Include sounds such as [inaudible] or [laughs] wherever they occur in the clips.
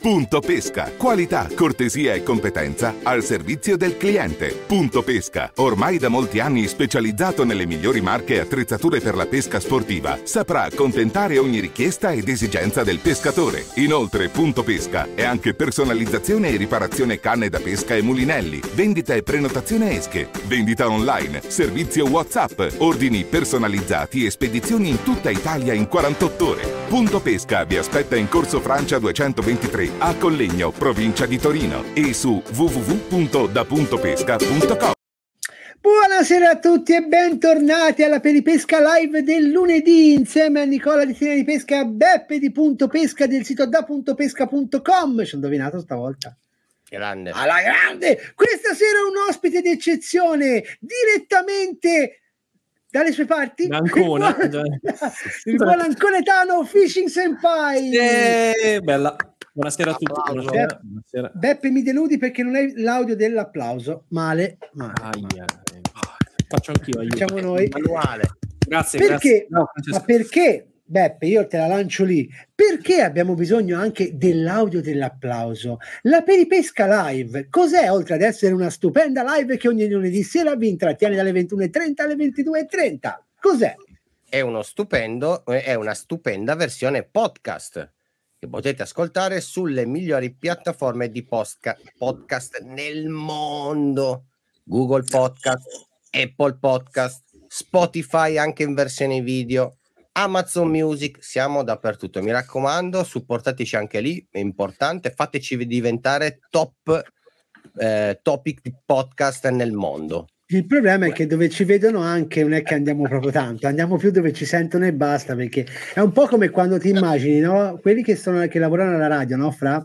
Punto Pesca. Qualità, cortesia e competenza al servizio del cliente. Punto Pesca. Ormai da molti anni specializzato nelle migliori marche e attrezzature per la pesca sportiva, saprà accontentare ogni richiesta ed esigenza del pescatore. Inoltre, Punto Pesca è anche personalizzazione e riparazione canne da pesca e mulinelli, vendita e prenotazione esche, vendita online, servizio WhatsApp, ordini personalizzati e spedizioni in tutta Italia in 48 ore. Punto Pesca vi aspetta in Corso Francia 223 a Collegno, provincia di Torino e su www.dapuntopesca.com. Buonasera a tutti e bentornati alla Peripesca Live del lunedì insieme a Nicola di Tina di Pesca e a Beppe di Punto Pesca del sito da.pesca.com. Ci ho indovinato stavolta. Grande. Alla grande! Questa sera un ospite d'eccezione direttamente dalle sue parti. Ancona. Il buon, [laughs] il buon anconetano Fishing Senpai. Eh, bella. Buonasera a tutti. Buonasera. Buonasera. Beppe mi deludi perché non è l'audio dell'applauso. Male, male. Aia. Faccio anch'io. aiuto. Facciamo noi. Manuale. Grazie. Perché? grazie. No, Ma perché, Beppe, io te la lancio lì, perché abbiamo bisogno anche dell'audio dell'applauso? La Peripesca Live, cos'è oltre ad essere una stupenda live che ogni lunedì sera vi intrattiene dalle 21.30 alle 22.30? Cos'è? È uno stupendo, è una stupenda versione podcast che potete ascoltare sulle migliori piattaforme di posca- podcast nel mondo. Google Podcast, Apple Podcast, Spotify anche in versione video, Amazon Music, siamo dappertutto. Mi raccomando, supportateci anche lì, è importante, fateci diventare top eh, topic di podcast nel mondo. Il problema è che dove ci vedono anche non è che andiamo proprio tanto, andiamo più dove ci sentono e basta, perché è un po' come quando ti immagini, no? Quelli che, sono, che lavorano alla radio, no? Fra,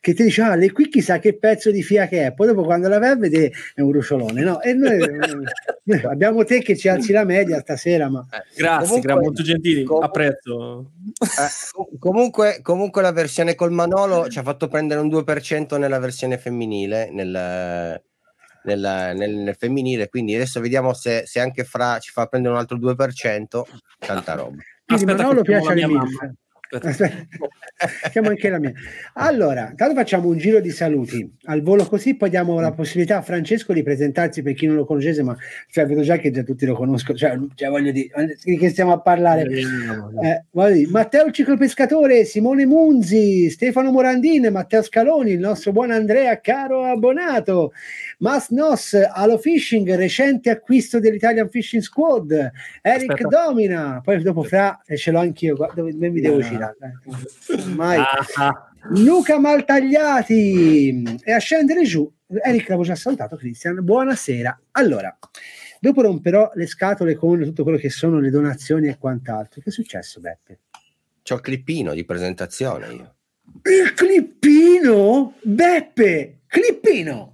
che ti dice, ah, lei qui chissà che pezzo di FIA che è, poi dopo quando la vai a vedere è un rusciolone, no? E noi, [laughs] noi abbiamo te che ci alzi la media stasera, ma Grazie, Comunque- gra- molto gentili. com- Apprezzo. Eh, co- comunque, comunque la versione col Manolo ci ha fatto prendere un 2% nella versione femminile, nel, nel- nel- nel femminile, quindi adesso vediamo se, se anche Fra ci fa prendere un altro 2%, tanta roba. quindi Aspetta Manolo che piace la alle mia mamma. [laughs] Siamo anche la mia. Allora, intanto facciamo un giro di saluti al volo così, poi diamo la possibilità a Francesco di presentarsi per chi non lo conoscesse, ma cioè, vedo già che già tutti lo conoscono, cioè, cioè voglio dire, di che stiamo a parlare? Eh, eh dire, Matteo Ciclopescatore, Simone Munzi, Stefano Morandin, Matteo Scaloni, il nostro buon Andrea Caro Abbonato, Mas Nos, Alo Fishing, recente acquisto dell'Italian Fishing Squad, Eric Aspetta. Domina, poi dopo Fra, e ce l'ho anch'io, dove, dove mi devo eh, uscire? 2000. Ah. Ormai. Ah. Luca Maltagliati e a scendere giù Eric l'avevo già salutato Cristian buonasera allora dopo romperò le scatole con tutto quello che sono le donazioni e quant'altro che è successo Beppe? c'ho il clippino di presentazione io il clippino? Beppe clippino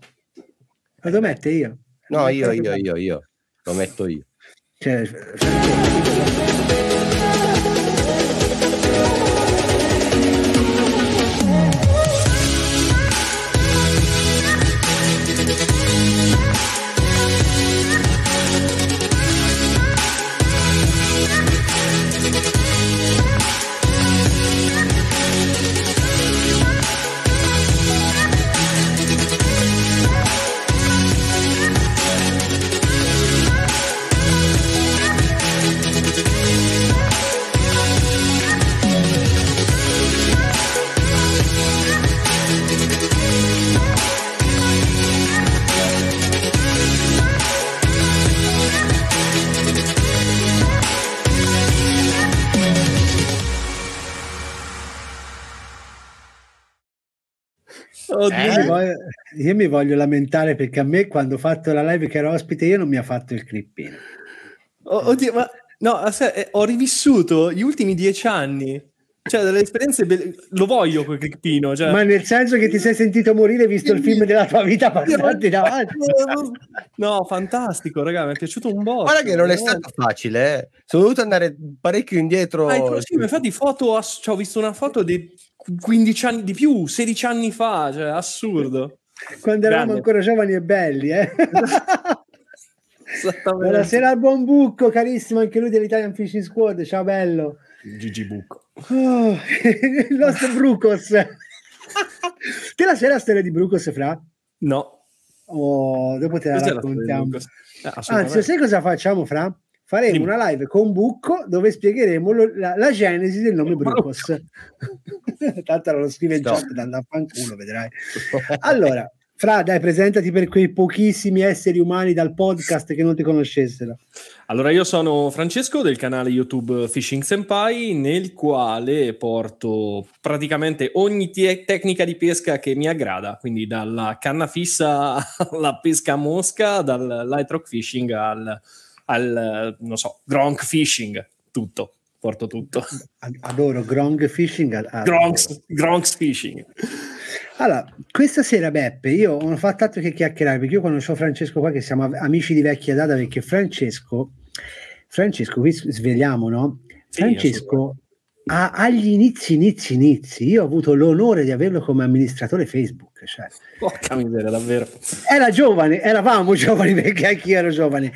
lo devo mettere io? no io io io io lo metto io cioè Oddio, Eh? Io mi voglio- io mi voglio lamentare perché a me quando ho fatto la live che ero ospite io non mi ha fatto il clippino Oh, oddio, ma no, aspetta, eh, ho rivissuto gli ultimi dieci anni. Cioè, delle esperienze be- lo voglio quel clippino. Cioè, ma nel senso che ti sei sentito morire visto il film della tua vita passarti davanti [laughs] No, fantastico, raga, mi è piaciuto un botto. Guarda che non è stato facile, eh. Sono dovuto andare parecchio indietro. Ah, ecco, sì, infatti foto, cioè, ho visto una foto di 15 anni di più, 16 anni fa, cioè assurdo. quando eravamo Grande. ancora giovani e belli eh? Buonasera al buon Bucco carissimo anche lui dell'Italian Fishing Squad ciao bello Gigi Bucco. Oh, [laughs] il nostro Brucos [laughs] Te la sei la storia di Brucos, Fra? No. Oh, dopo te la Cos'è raccontiamo. Lucas? Eh, Anzi, sai cosa facciamo, Fra? Faremo Dimmi. una live con Bucco dove spiegheremo lo- la, la genesi del nome Brucos. [laughs] Tanto lo scrive in Stop. chat dando a fanculo, vedrai. Allora, Fra, dai, presentati per quei pochissimi esseri umani dal podcast che non ti conoscessero. Allora, io sono Francesco del canale YouTube Fishing Senpai, nel quale porto praticamente ogni tie- tecnica di pesca che mi aggrada, quindi dalla canna fissa [laughs] alla pesca a mosca, dal light rock fishing al, al non so, gronk fishing, tutto, porto tutto. Ad- Adoro Grong Fishing. Gronks, gronks fishing. Allora, questa sera Beppe, io non ho fatto altro che chiacchierare perché io conosco Francesco qua che siamo amici di vecchia data perché Francesco, Francesco, qui svegliamo, no? Sì, Francesco ha, agli inizi, inizi, inizi, io ho avuto l'onore di averlo come amministratore Facebook, cioè Porca miseria, davvero. era giovane, eravamo [laughs] giovani perché anch'io ero giovane.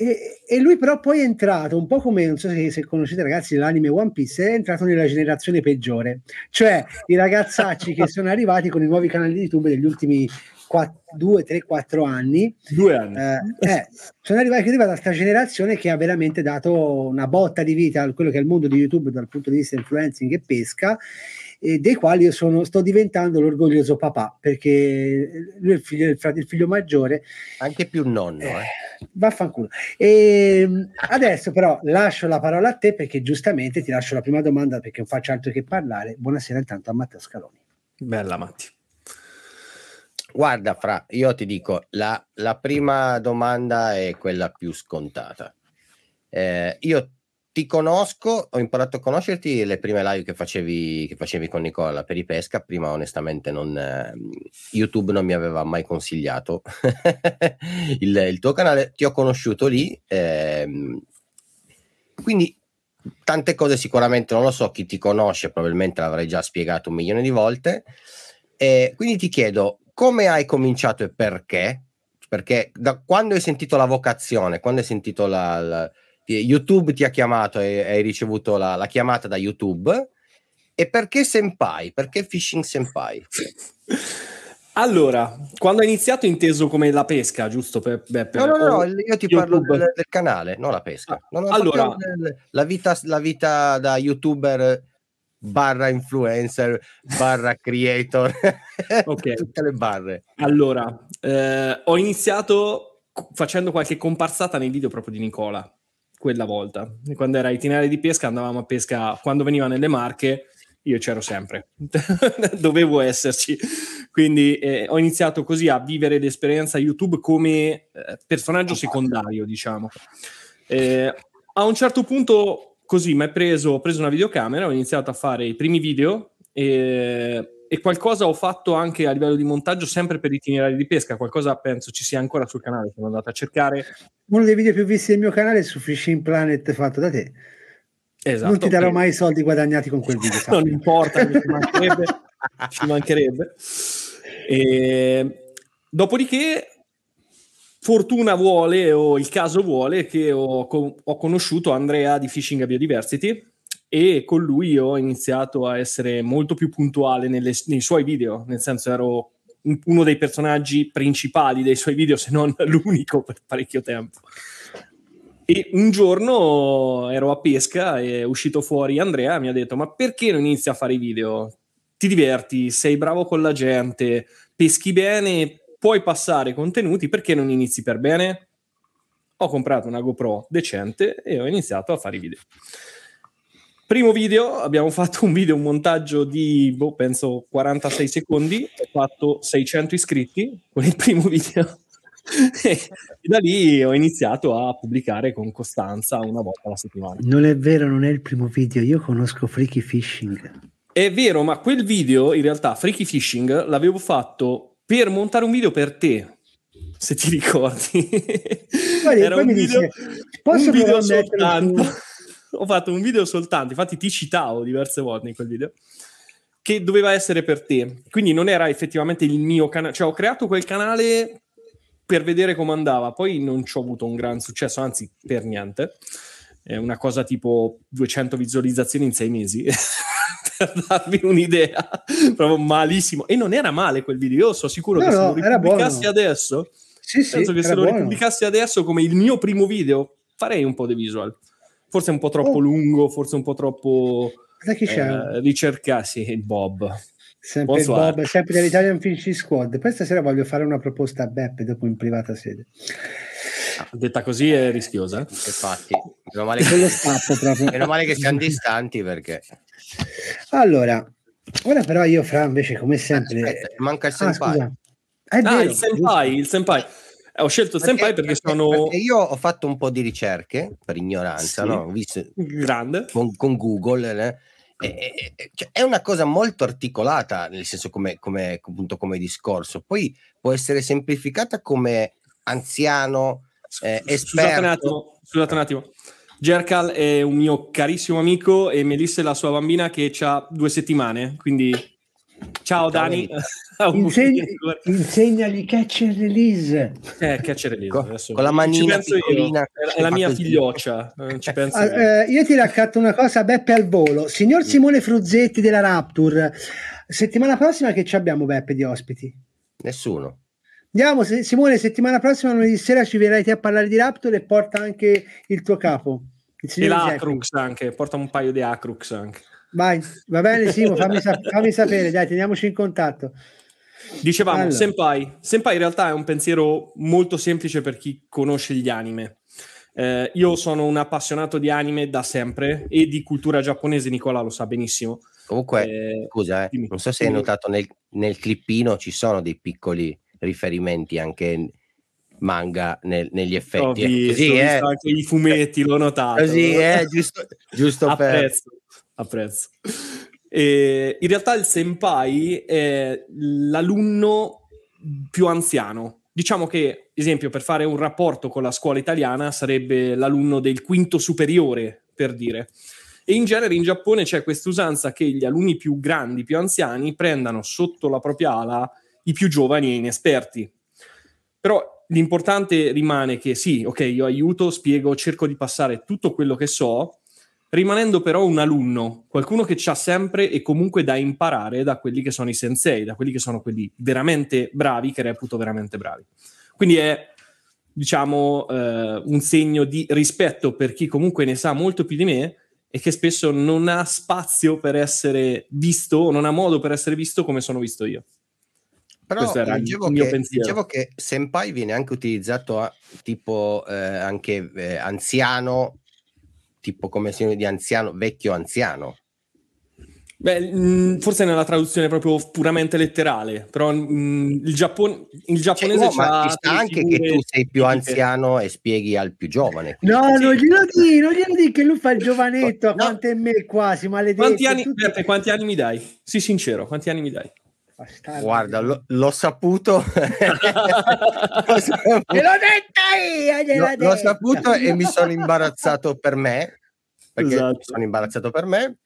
E, e lui però poi è entrato un po' come, non so se, se conoscete ragazzi l'anime One Piece, è entrato nella generazione peggiore, cioè i ragazzacci che sono arrivati con i nuovi canali di YouTube degli ultimi 2, 3, 4 anni, Due anni. eh, eh, sono arrivati, che arriva da questa generazione che ha veramente dato una botta di vita a quello che è il mondo di YouTube dal punto di vista influencing e pesca, e dei quali io sono, sto diventando l'orgoglioso papà, perché lui è il figlio, il figlio maggiore, Anche più nonno, eh. vaffanculo. E adesso però lascio la parola a te perché giustamente ti lascio la prima domanda perché non faccio altro che parlare. Buonasera intanto a Matteo Scaloni. Bella, Matti. Guarda, Fra, io ti dico, la, la prima domanda è quella più scontata. Eh, io ti conosco, ho imparato a conoscerti le prime live che facevi, che facevi con Nicola per i pesca. Prima, onestamente, non, eh, YouTube non mi aveva mai consigliato [laughs] il, il tuo canale. Ti ho conosciuto lì. ehm, quindi, tante cose sicuramente non lo so. Chi ti conosce, probabilmente l'avrei già spiegato un milione di volte. E quindi ti chiedo come hai cominciato e perché? Perché da quando hai sentito la vocazione, quando hai sentito la, la- YouTube ti ha chiamato e hai ricevuto la, la chiamata da YouTube e perché Senpai? Perché Fishing Senpai? [laughs] Allora, quando ho iniziato inteso come la pesca, giusto? Per, beh, per- No, no, no, io ti parlo YouTube. del, del canale, non la pesca. Ah, No, no, allora- del- la, vita, la vita da YouTuber barra influencer barra creator, [laughs] Ok. tutte le barre. Allora, eh, ho iniziato facendo qualche comparsata nei video proprio di Nicola, quella volta. Quando era itinerari di pesca andavamo a pesca, quando veniva nelle Marche io c'ero sempre, [laughs] dovevo esserci. Quindi eh, ho iniziato così a vivere l'esperienza YouTube come eh, personaggio secondario, diciamo. Eh, a un certo punto così mi hai preso, ho preso una videocamera, ho iniziato a fare i primi video e, e qualcosa ho fatto anche a livello di montaggio sempre per itinerari di pesca, qualcosa penso ci sia ancora sul canale, sono andato a cercare. Uno dei video più visti del mio canale è su Fishing Planet fatto da te. Esatto, non ti darò mai i soldi guadagnati con quel video. [laughs] non importa, ci mancherebbe. ci mancherebbe. E, dopodiché, fortuna vuole o il caso vuole che ho, ho conosciuto Andrea di Fishing Biodiversity e con lui ho iniziato a essere molto più puntuale nelle- nei suoi video, nel senso ero un- uno dei personaggi principali dei suoi video, se non [laughs] l'unico per parecchio tempo. E un giorno ero a pesca e è uscito fuori Andrea mi ha detto: Ma perché non inizi a fare i video? Ti diverti, sei bravo con la gente, peschi bene, puoi passare contenuti, perché non inizi per bene? Ho comprato una GoPro decente e ho iniziato a fare i video. Primo video, abbiamo fatto un video, un montaggio di, boh, penso 46 secondi, ho fatto 600 iscritti con il primo [laughs] video e da lì ho iniziato a pubblicare con costanza una volta alla settimana. Non è vero, non è il primo video. Io conosco Freaky Fishing. È vero, ma quel video, in realtà, Freaky Fishing, l'avevo fatto per montare un video per te, se ti ricordi. Poi- Era poi un video, dice, "Posso un video soltanto. su-" Ho fatto un video soltanto, infatti ti citavo diverse volte in quel video, che doveva essere per te. Quindi non era effettivamente il mio canale, cioè ho creato quel canale per vedere come andava, poi non ci ho avuto un gran successo, anzi per niente. È una cosa tipo 200 visualizzazioni in sei mesi. [laughs] per darvi un'idea, proprio malissimo. E non era male quel video, io sono sicuro No, che se no, lo ripubblicassi adesso, Sì, sì, penso che se lo buono. ripubblicassi adesso come il mio primo video, farei un po' di visual. Forse un po' troppo Oh. lungo, forse un po' troppo Sai chi c'è? eh, ricercassi il Bob. Sempre Bonsoir. Bob, sempre dell'Italian Finch Squad. Poi stasera voglio fare una proposta a Beppe dopo in privata sede. Detta così è rischiosa. eh. Infatti, meno male che, meno male che siamo distanti perché... Allora, ora però io, Fra, invece, come sempre... Aspetta, manca il Ah, senpai. scusa. È Ah, vero, il senpai, il senpai. Ho scelto senpai perché, sono perché io ho fatto un po' di ricerche per ignoranza, Sì. no? Ho visto grande. con, con Google, eh, e- e- e- cioè, è una cosa molto articolata, nel senso come, come, appunto, come discorso. Poi può essere semplificata come anziano, eh, Scusate un esperto. attimo, scusate un attimo. Gercal è un mio carissimo amico e Melissa è la sua bambina che ha due settimane, quindi ciao Ciao, Dani. [laughs] Insegna, [laughs] insegnagli catch and release. Eh, catch and release, Con- adesso. con la manina piccolina. È la mia figlioccia, eh, ci penso Ah, io. eh, io ti raccatto una cosa, Beppe al volo. Signor Simone Fruzzetti della Rapture, settimana prossima che ci abbiamo Beppe di ospiti? Nessuno. Andiamo, Simone, settimana prossima lunedì sera ci verrai te a parlare di Rapture e porta anche il tuo capo. Il E signor la Jeffrey. Acrux anche, porta un paio di Acrux anche. Vai, va bene Simo, fammi, sa- fammi sapere, dai, teniamoci in contatto. Dicevamo, Allora. Senpai. Senpai in realtà è un pensiero molto semplice per chi conosce gli anime. Eh, io sono un appassionato di anime da sempre e di cultura giapponese, Nicola lo sa benissimo. Comunque, Eh, scusa, eh, dimmi. non so se hai notato nel, nel clippino ci sono dei piccoli riferimenti anche manga nel- negli ho effetti. eh. visto, Così, ho eh. visto anche i fumetti, l'ho notato. Così, eh, giusto, giusto per... apprezzo. E in realtà il senpai è l'alunno più anziano. Diciamo che, esempio, per fare un rapporto con la scuola italiana sarebbe l'alunno del quinto superiore, per dire. E in genere in Giappone c'è questa usanza che gli alunni più grandi, più anziani, prendano sotto la propria ala i più giovani e inesperti. Però l'importante rimane che sì, ok, io aiuto, spiego, cerco di passare tutto quello che so, rimanendo però un alunno, qualcuno che ha sempre e comunque da imparare da quelli che sono i sensei, da quelli che sono quelli veramente bravi, che reputo veramente bravi. Quindi è, diciamo, eh, un segno di rispetto per chi comunque ne sa molto più di me e che spesso non ha spazio per essere visto, non ha modo per essere visto come sono visto io. Però Questo era il leggevo, mio che, pensiero. leggevo che senpai viene anche utilizzato a, tipo eh, anche eh, anziano, tipo come sinonimo di anziano, vecchio anziano. Beh, mh, forse nella traduzione proprio puramente letterale, però mh, il, Giappone, il Cioè, giapponese no, ma c'ha ci sta anche che tu sei più anziano e spieghi al più giovane. No, Sì. non glielo di, non glielo di che lui fa il [laughs] giovanetto, a No. quanto è me quasi, maledetto. Quanti anni, tutti- Beppe, quanti anni mi dai? Sì, sincero, quanti anni mi dai? Bastardo. Guarda, l'ho, l'ho saputo. L'ho saputo. Te l'ho detta io, L'ho, gliel'ho l'ho saputo e mi sono imbarazzato per me perché Esatto. mi sono imbarazzato per me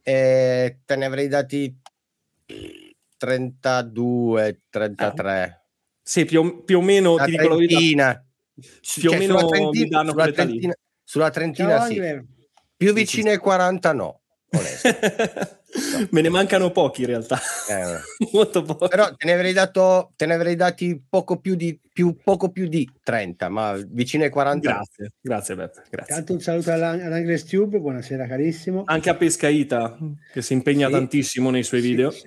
e te ne avrei dati 32 33 Sì, più, o- più o meno, una ti dico la verità, trentina più o Cioè, meno sulla mi trentina, danno sulla trentina, sulla trentina sì più sì, ai 40 no onesto. [laughs] Me ne mancano pochi in realtà, Eh, [laughs] molto pochi. però te ne avrei dato te ne avrei dati poco più di più, poco più di 30 ma vicino ai 40 no. Grazie, grazie Beppe, grazie. Tanto un saluto alla- ad Angles Tube, buonasera carissimo. Anche a Pescaita, che si impegna Sì. tantissimo nei suoi Sì, video. sì, sì.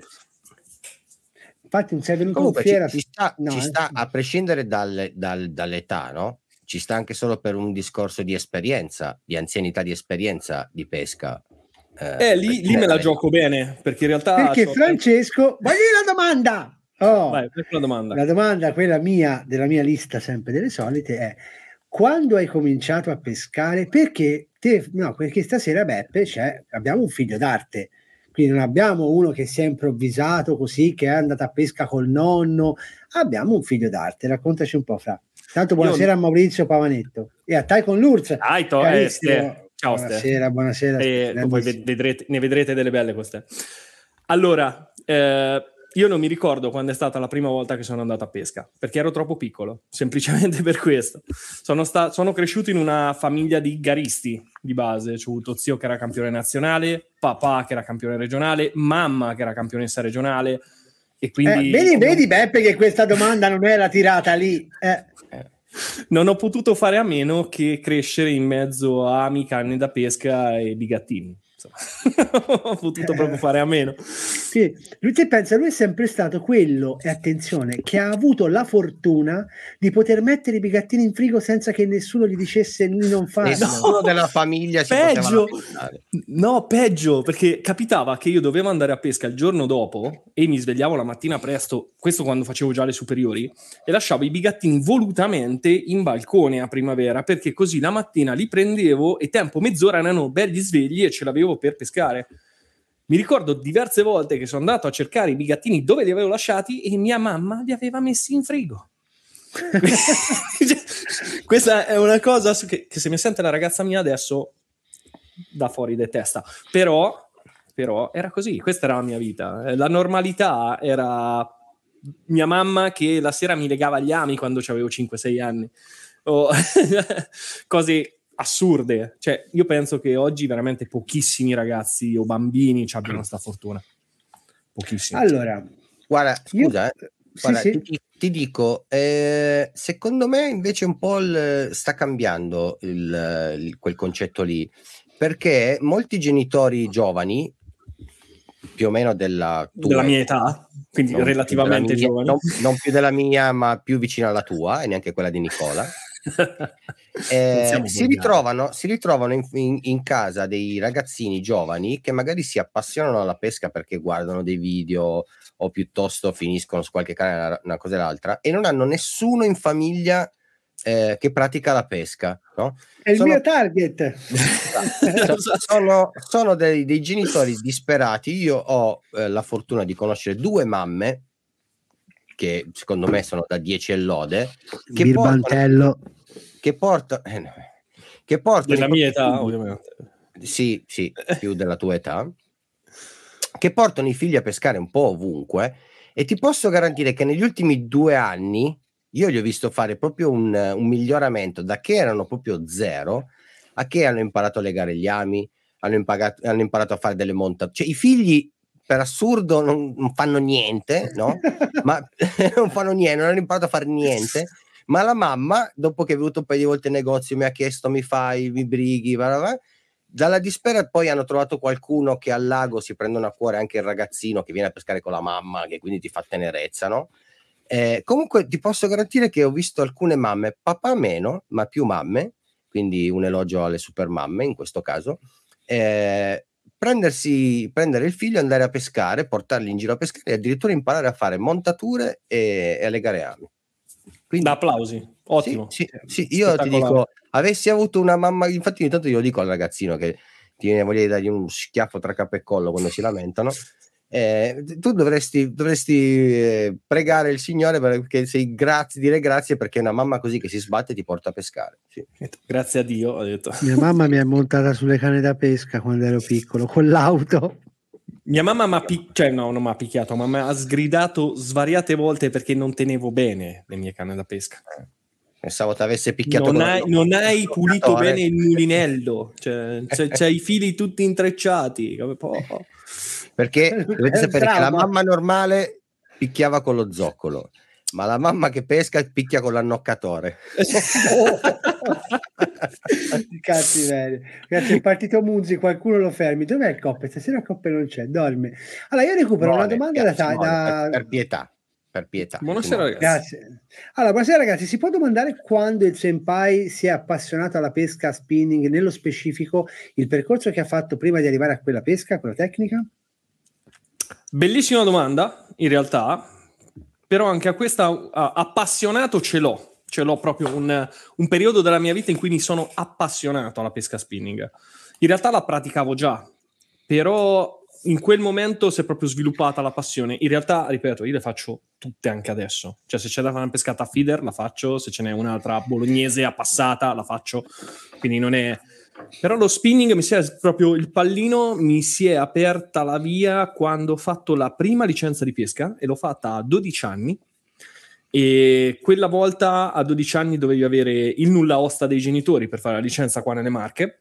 Infatti non sei venuto Comunque in fiera. ci, ci sta, No, ci eh. sta, a prescindere dal- dal- dall'età, no? Ci sta anche solo per un discorso di esperienza, di anzianità di esperienza di pesca. Eh, lì, lì me la gioco bene, perché in realtà... Perché Francesco, voglio dire la domanda. Oh, Vai, la domanda. la domanda, quella mia, della mia lista sempre delle solite, è quando hai cominciato a pescare? Perché, te, no, perché stasera Beppe c'è, abbiamo un figlio d'arte, quindi non abbiamo uno che si è improvvisato così, che è andato a pesca col nonno, abbiamo un figlio d'arte, raccontaci un po' Fra. Tanto buonasera a Maurizio Pavanetto e a Tai con l'Ursa. Dai, to- eh. Ciao buonasera, buonasera. E poi vedrete- ne vedrete delle belle queste. Allora, eh, io non mi ricordo quando è stata la prima volta che sono andato a pesca, perché ero troppo piccolo, [laughs] semplicemente per questo. Sono, sta- sono cresciuto in una famiglia di garisti di base, ho avuto zio che era campione nazionale, papà che era campione regionale, mamma che era campionessa regionale. E quindi, eh, vedi, vedi Beppe che questa domanda non era tirata lì. Eh. Non ho potuto fare a meno che crescere in mezzo a amici, canne da pesca e bigattini. [laughs] ho potuto proprio fare a meno. Sì, lui te pensa, lui è sempre stato quello, e attenzione, che ha avuto la fortuna di poter mettere i bigattini in frigo senza che nessuno gli dicesse di non farlo. Nessuno no, della famiglia si peggio, No, peggio, perché capitava che io dovevo andare a pesca il giorno dopo e mi svegliavo la mattina presto, questo quando facevo già le superiori, e lasciavo i bigattini volutamente in balcone a primavera, perché così la mattina li prendevo e tempo mezz'ora erano belli svegli e ce l'avevo per pescare. Mi ricordo diverse volte che sono andato a cercare i bigattini dove li avevo lasciati e mia mamma li aveva messi in frigo. [laughs] Questa è una cosa che, che, se mi sente la ragazza mia adesso da fuori di testa. Però, però era così, questa era la mia vita. La normalità era mia mamma che la sera mi legava gli ami quando avevo 5-6 anni. O [laughs] cose assurde. Cioè, io penso che oggi veramente pochissimi ragazzi o bambini abbiano questa fortuna. Pochissimi. Allora, guarda, scusa, io... eh, guarda, sì, ti, ti, dico, eh, secondo me invece un po' il, sta cambiando il, il, quel concetto lì, perché molti genitori giovani più o meno della tua della mia età, quindi relativamente mia, giovane. Non, non, più della mia, ma più vicina alla tua e neanche quella di Nicola. [laughs] [laughs] eh, si, ritrovano, si ritrovano in, in, in, casa dei ragazzini giovani che magari si appassionano alla pesca perché guardano dei video o piuttosto finiscono su qualche canale una cosa e l'altra e non hanno nessuno in famiglia eh, che pratica la pesca. No? È sono, il mio target. [laughs] sono, sono dei, dei, genitori disperati. Io ho eh, la fortuna di conoscere due mamme che secondo me sono da 10 e lode che portano, che portano, eh, no, che portano della mia età ovviamente sì, sì, [laughs] più della tua età che portano i figli a pescare un po' ovunque e ti posso garantire che negli ultimi due anni io gli ho visto fare proprio un, un miglioramento da che erano proprio zero a che hanno imparato a legare gli ami, hanno, impagato, hanno imparato a fare delle montature. Cioè, i figli per assurdo non, non fanno niente, no? [laughs] ma [laughs] non fanno niente, non hanno imparato a fare niente. Ma la mamma, dopo che è venuto un paio di volte in negozio, mi ha chiesto: mi fai, mi brighi, bla bla bla. Dalla dispera poi hanno trovato qualcuno che al lago si prendono a cuore anche il ragazzino che viene a pescare con la mamma, che quindi ti fa tenerezza, no? Eh, comunque ti posso garantire che ho visto alcune mamme, papà meno, ma più mamme, quindi un elogio alle super mamme in questo caso, eh, prendersi, prendere il figlio, andare a pescare, portarli in giro a pescare e addirittura imparare a fare montature e, e a legare ami. Quindi, da applausi, ottimo. Sì, sì, sì io ti dico, avessi avuto una mamma, infatti ogni tanto io dico al ragazzino che ti viene voglia di dargli un schiaffo tra capo e collo quando si lamentano, eh, tu dovresti, dovresti eh, pregare il Signore perché sei grazie, dire grazie perché una mamma così che si sbatte ti porta a pescare. Sì. Grazie a Dio, ho detto. Mia mamma mi ha montata sulle canne da pesca quando ero piccolo con l'auto. Mia mamma mi ha pi- cioè, no, non mi ha picchiato, ma mi ha sgridato svariate volte perché non tenevo bene le mie canne da pesca. Pensavo ti avesse picchiato. Non hai, non hai pulito bene il mulinello, cioè, c'è, c'è i fili tutti intrecciati. Perché dovete sapere che la mamma normale picchiava con lo zoccolo, ma la mamma che pesca picchia con l'annoccatore. Cazzi veri. Grazie, è partito Munzi, qualcuno lo fermi. Dov'è il coppe? Stasera il coppe non c'è, dorme. Allora io recupero muore, una domanda cazzo, da, da... Per, per, pietà. Per pietà. Buonasera ragazzi. Grazie. Allora, buonasera ragazzi. Si può domandare quando il senpai si è appassionato alla pesca a spinning, nello specifico il percorso che ha fatto prima di arrivare a quella pesca, quella tecnica? Bellissima domanda, in realtà, però anche a questa uh, appassionato ce l'ho. Ce l'ho proprio un, un, periodo della mia vita in cui mi sono appassionato alla pesca spinning. In realtà la praticavo già, però in quel momento si è proprio sviluppata la passione. In realtà, ripeto, io le faccio tutte anche adesso. Cioè, se c'è da fare una pescata a feeder, la faccio. Se ce n'è un'altra bolognese appassata, la faccio. Quindi non è Però lo spinning mi si è proprio il pallino mi si è aperta la via quando ho fatto la prima licenza di pesca e l'ho fatta a 12 anni. E quella volta a 12 anni dovevi avere il nulla osta dei genitori per fare la licenza qua nelle Marche.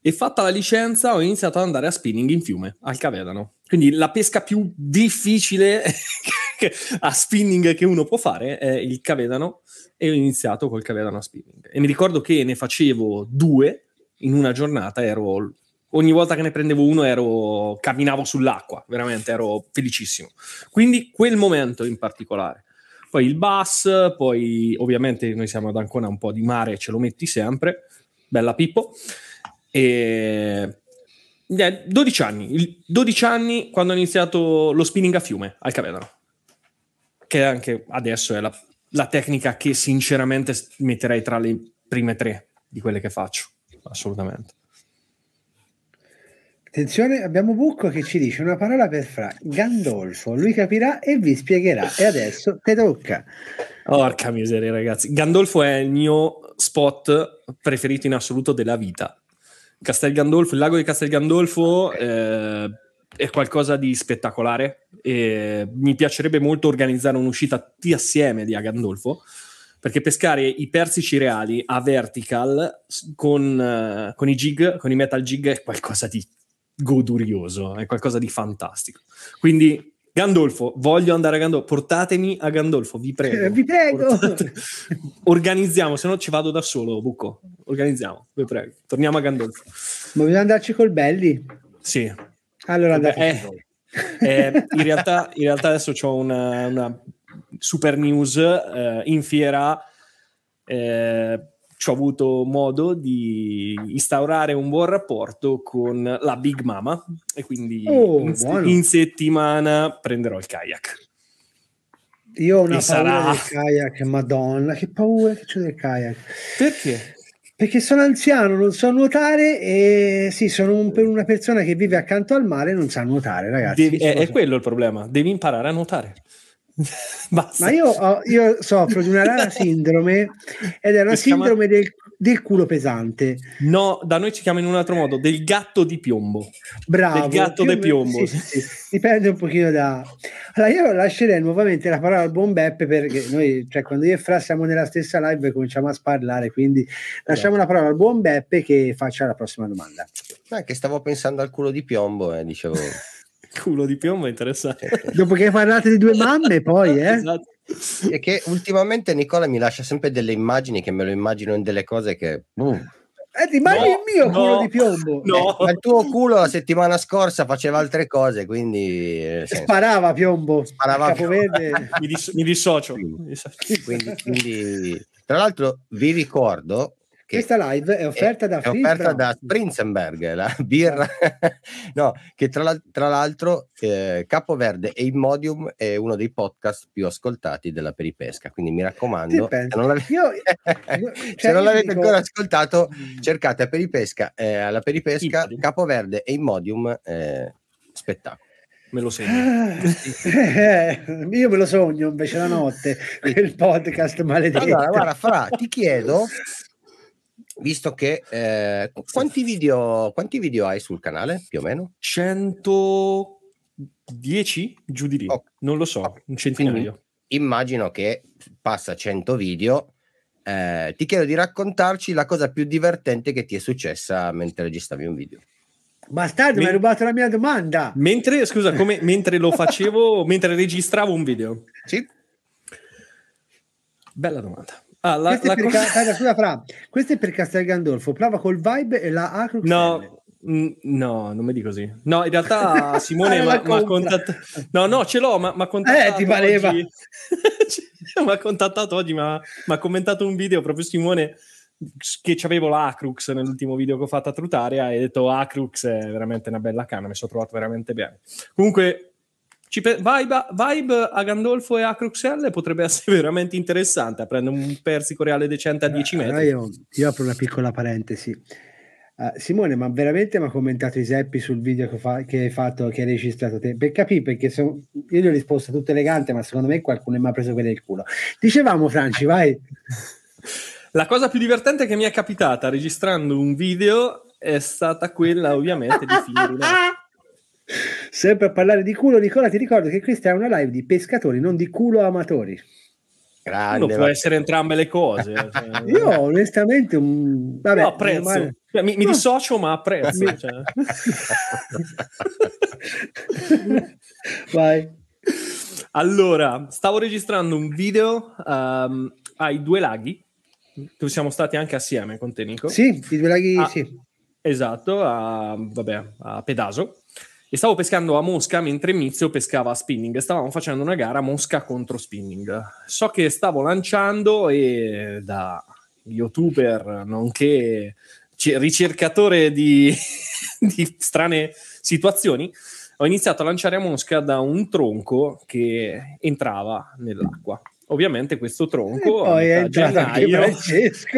E fatta la licenza ho iniziato ad andare a spinning in fiume, al Cavedano. Quindi la pesca più difficile [laughs] a spinning che uno può fare è il Cavedano e ho iniziato col Cavedano spinning. E mi ricordo che ne facevo due in una giornata, ero ogni volta che ne prendevo uno ero, camminavo sull'acqua, veramente ero felicissimo. Quindi quel momento in particolare. Poi il bus, poi ovviamente noi siamo ad Ancona, un po' di mare ce lo metti sempre, bella Pippo. E 12 anni, 12 anni quando ho iniziato lo spinning a fiume al Cavedano, che anche adesso è la la tecnica che sinceramente metterei tra le prime tre di quelle che faccio, assolutamente. Attenzione, abbiamo Bucco che ci dice una parola per Fra, Gandolfo, lui capirà e vi spiegherà. E adesso te tocca. Porca miseria, ragazzi. Gandolfo è il mio spot preferito in assoluto della vita. Castel Gandolfo, il lago di Castel Gandolfo eh, è qualcosa di spettacolare e mi piacerebbe molto organizzare un'uscita tutti assieme di Agandolfo perché pescare i persici reali a vertical con, uh, con, i jig, con i metal jig è qualcosa di godurioso, è qualcosa di fantastico. Quindi Gandolfo, voglio andare a Gandolfo, portatemi a Gandolfo, vi prego. Eh, vi prego. Organizziamo, se no ci vado da solo, Bucco. Organizziamo, vi prego. Torniamo a Gandolfo. Ma bisogna andarci col belli? Sì, allora andate eh, eh, in, realtà, in, realtà, adesso ho una, una, super news eh, in fiera. Eh, ci ho avuto modo di instaurare un buon rapporto con la Big Mama e quindi oh, in, in, settimana prenderò il kayak. Io ho una e paura sarà... del kayak, madonna, che paura che c'è del kayak. Perché? Perché sono anziano, non so nuotare e sì, sono un, una persona che vive accanto al mare e non sa nuotare, ragazzi. Devi, è, è quello il problema, devi imparare a nuotare. [laughs] Ma io, ho, io, soffro di una rara sindrome ed è una sindrome chiama... del, del, culo pesante. No, da noi si chiama in un altro modo, del gatto di piombo. Bravo. Del gatto di piombo. Sì, sì, sì. Dipende un pochino da... Allora io lascerei nuovamente la parola al buon Beppe perché noi, cioè quando io e Fra siamo nella stessa live cominciamo a sparlare, quindi lasciamo la parola al buon Beppe che faccia la prossima domanda. Ah, che stavo pensando al culo di piombo e eh, dicevo... culo di piombo interessante. [laughs] Dopo che parlate di due mamme, poi, eh? esatto. E che ultimamente Nicola mi lascia sempre delle immagini che me lo immagino in delle cose che. Uh. Eh, ti immagini no, il mio no, culo di piombo? No, eh, il tuo culo la settimana scorsa faceva altre cose, quindi eh, sparava piombo. Sparava piombo. mi, dis- mi dissocio. Quindi, quindi, tra l'altro, vi ricordo questa live è offerta è, da, è offerta da Sprinzenberg, la birra, [laughs] no, che tra, tra l'altro eh, Capoverde e Immodium è uno dei podcast più ascoltati della peripesca, quindi mi raccomando, se non l'avete, io, [laughs] io, cioè se non l'avete dico... ancora ascoltato, cercate a peripesca, eh, alla peripesca Immodium. Capoverde e Immodium, eh, spettacolo. Me lo segno. Eh, [laughs] io me lo sogno invece la notte, quel podcast maledetto. Allora, guarda, Fra, ti chiedo visto che eh, quanti, video, quanti video hai sul canale più o meno? 110 giù di lì, oh. non lo so, un centinaio. Immagino che passa 100 video. Eh, ti chiedo di raccontarci la cosa più divertente che ti è successa mentre registravi un video. Bastardo, Men- mi hai rubato la mia domanda. Mentre, scusa, come, [laughs] mentre lo facevo, mentre registravo un video. Sì. Bella domanda. Ah, la, questo, la è cosa... Ca- scusa, Fra, questo è per Castel Gandolfo, prova col vibe e la Acrux No, no, non mi di così. No, in realtà [laughs] Simone mi ha contattato. No, no, ce l'ho, ma mi ha contattato. Eh, ti pareva. mi ha contattato oggi, ma ha commentato un video proprio Simone che avevo l'Acrux nell'ultimo video che ho fatto a Trutaria e ha detto Acrux è veramente una bella canna, mi sono trovato veramente bene. Comunque Pe- vibe, vibe, a Gandolfo e a Cruxelle potrebbe essere [laughs] veramente interessante. Prendere un persico reale decente a 10 metri. Io, io apro una piccola parentesi. Uh, Simone, ma veramente mi ha commentato i Seppi sul video che, fa- che, hai fatto, che hai registrato te? Per capire, perché so- io gli ho risposto tutto elegante, ma secondo me qualcuno mi ha preso per il culo. Dicevamo, Franci, vai. [laughs] La cosa più divertente che mi è capitata registrando un video è stata quella, ovviamente, di finire. Sempre a parlare di culo, Nicola, ti ricordo che questa è una live di pescatori, non di culo amatori. Grande, Uno può essere entrambe le cose. [laughs] Cioè... Io onestamente un... Vabbè, no, apprezzo. Male... Cioè, mi, mi, dissocio ma apprezzo. Mi... Cioè. [laughs] Vai. Allora, stavo registrando un video um, ai due laghi, dove siamo stati anche assieme con te, Nico. Sì, i due laghi, ah, sì. Esatto, a, vabbè, a Pedaso. E stavo pescando a Mosca mentre Mizio pescava a spinning. Stavamo facendo una gara Mosca contro spinning. So che stavo lanciando e da youtuber, nonché ricercatore di, [laughs] di strane situazioni, ho iniziato a lanciare a Mosca da un tronco che entrava nell'acqua. Ovviamente questo tronco a metà, gennaio,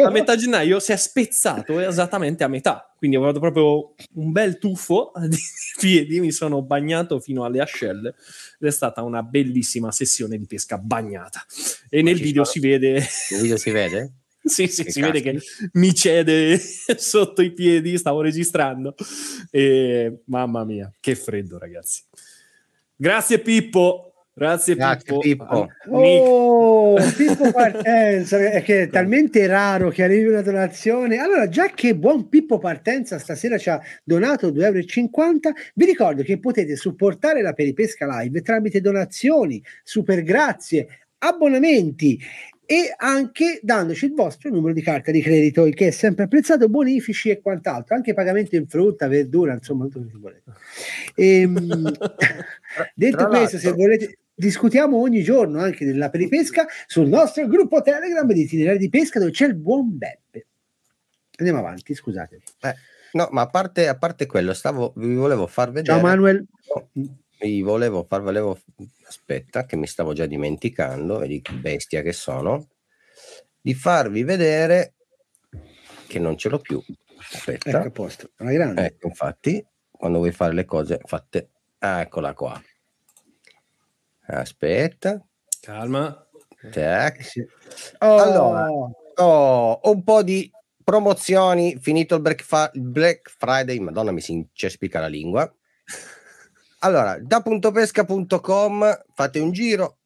a metà, gennaio, si è spezzato esattamente a metà. Quindi ho avuto proprio un bel tuffo [laughs] di piedi, mi sono bagnato fino alle ascelle ed è stata una bellissima sessione di pesca bagnata. E Ma nel video si vede... Nel video si vede? [laughs] sì, sì, che si vede che mi cede [laughs] sotto i piedi, stavo registrando. E mamma mia, che freddo, ragazzi. Grazie Pippo. Grazie, Grazie Pippo. Pippo. Oh, Pippo Partenza, è che è talmente raro che arrivi una donazione. Allora, già che buon Pippo Partenza stasera ci ha donato 2,50 euro, vi ricordo che potete supportare la Peripesca Live tramite donazioni, super grazie, abbonamenti e anche dandoci il vostro numero di carta di credito, il che è sempre apprezzato, bonifici e quant'altro, anche pagamento in frutta, verdura, insomma, tutto quello che volete. [laughs] Ehm, [laughs] detto questo, se volete, discutiamo ogni giorno anche della peripesca sul nostro gruppo Telegram di itinerari di pesca dove c'è il buon Beppe. Andiamo avanti, scusate. Eh, no, ma a parte, a parte quello, stavo, vi volevo far vedere. Ciao Manuel. vi volevo far, volevo aspetta che mi stavo già dimenticando, vedi che bestia che sono, di farvi vedere che non ce l'ho più. Aspetta. Ecco, posto. Una grande. Ecco, infatti, quando vuoi fare le cose fatte, ah, eccola qua. Aspetta. Calma. Tac. Oh. Allora, ho un po' di promozioni, finito il Black, Fa- Black Friday, madonna mi si incespica la lingua. Allora, da puntopesca.com fate un giro.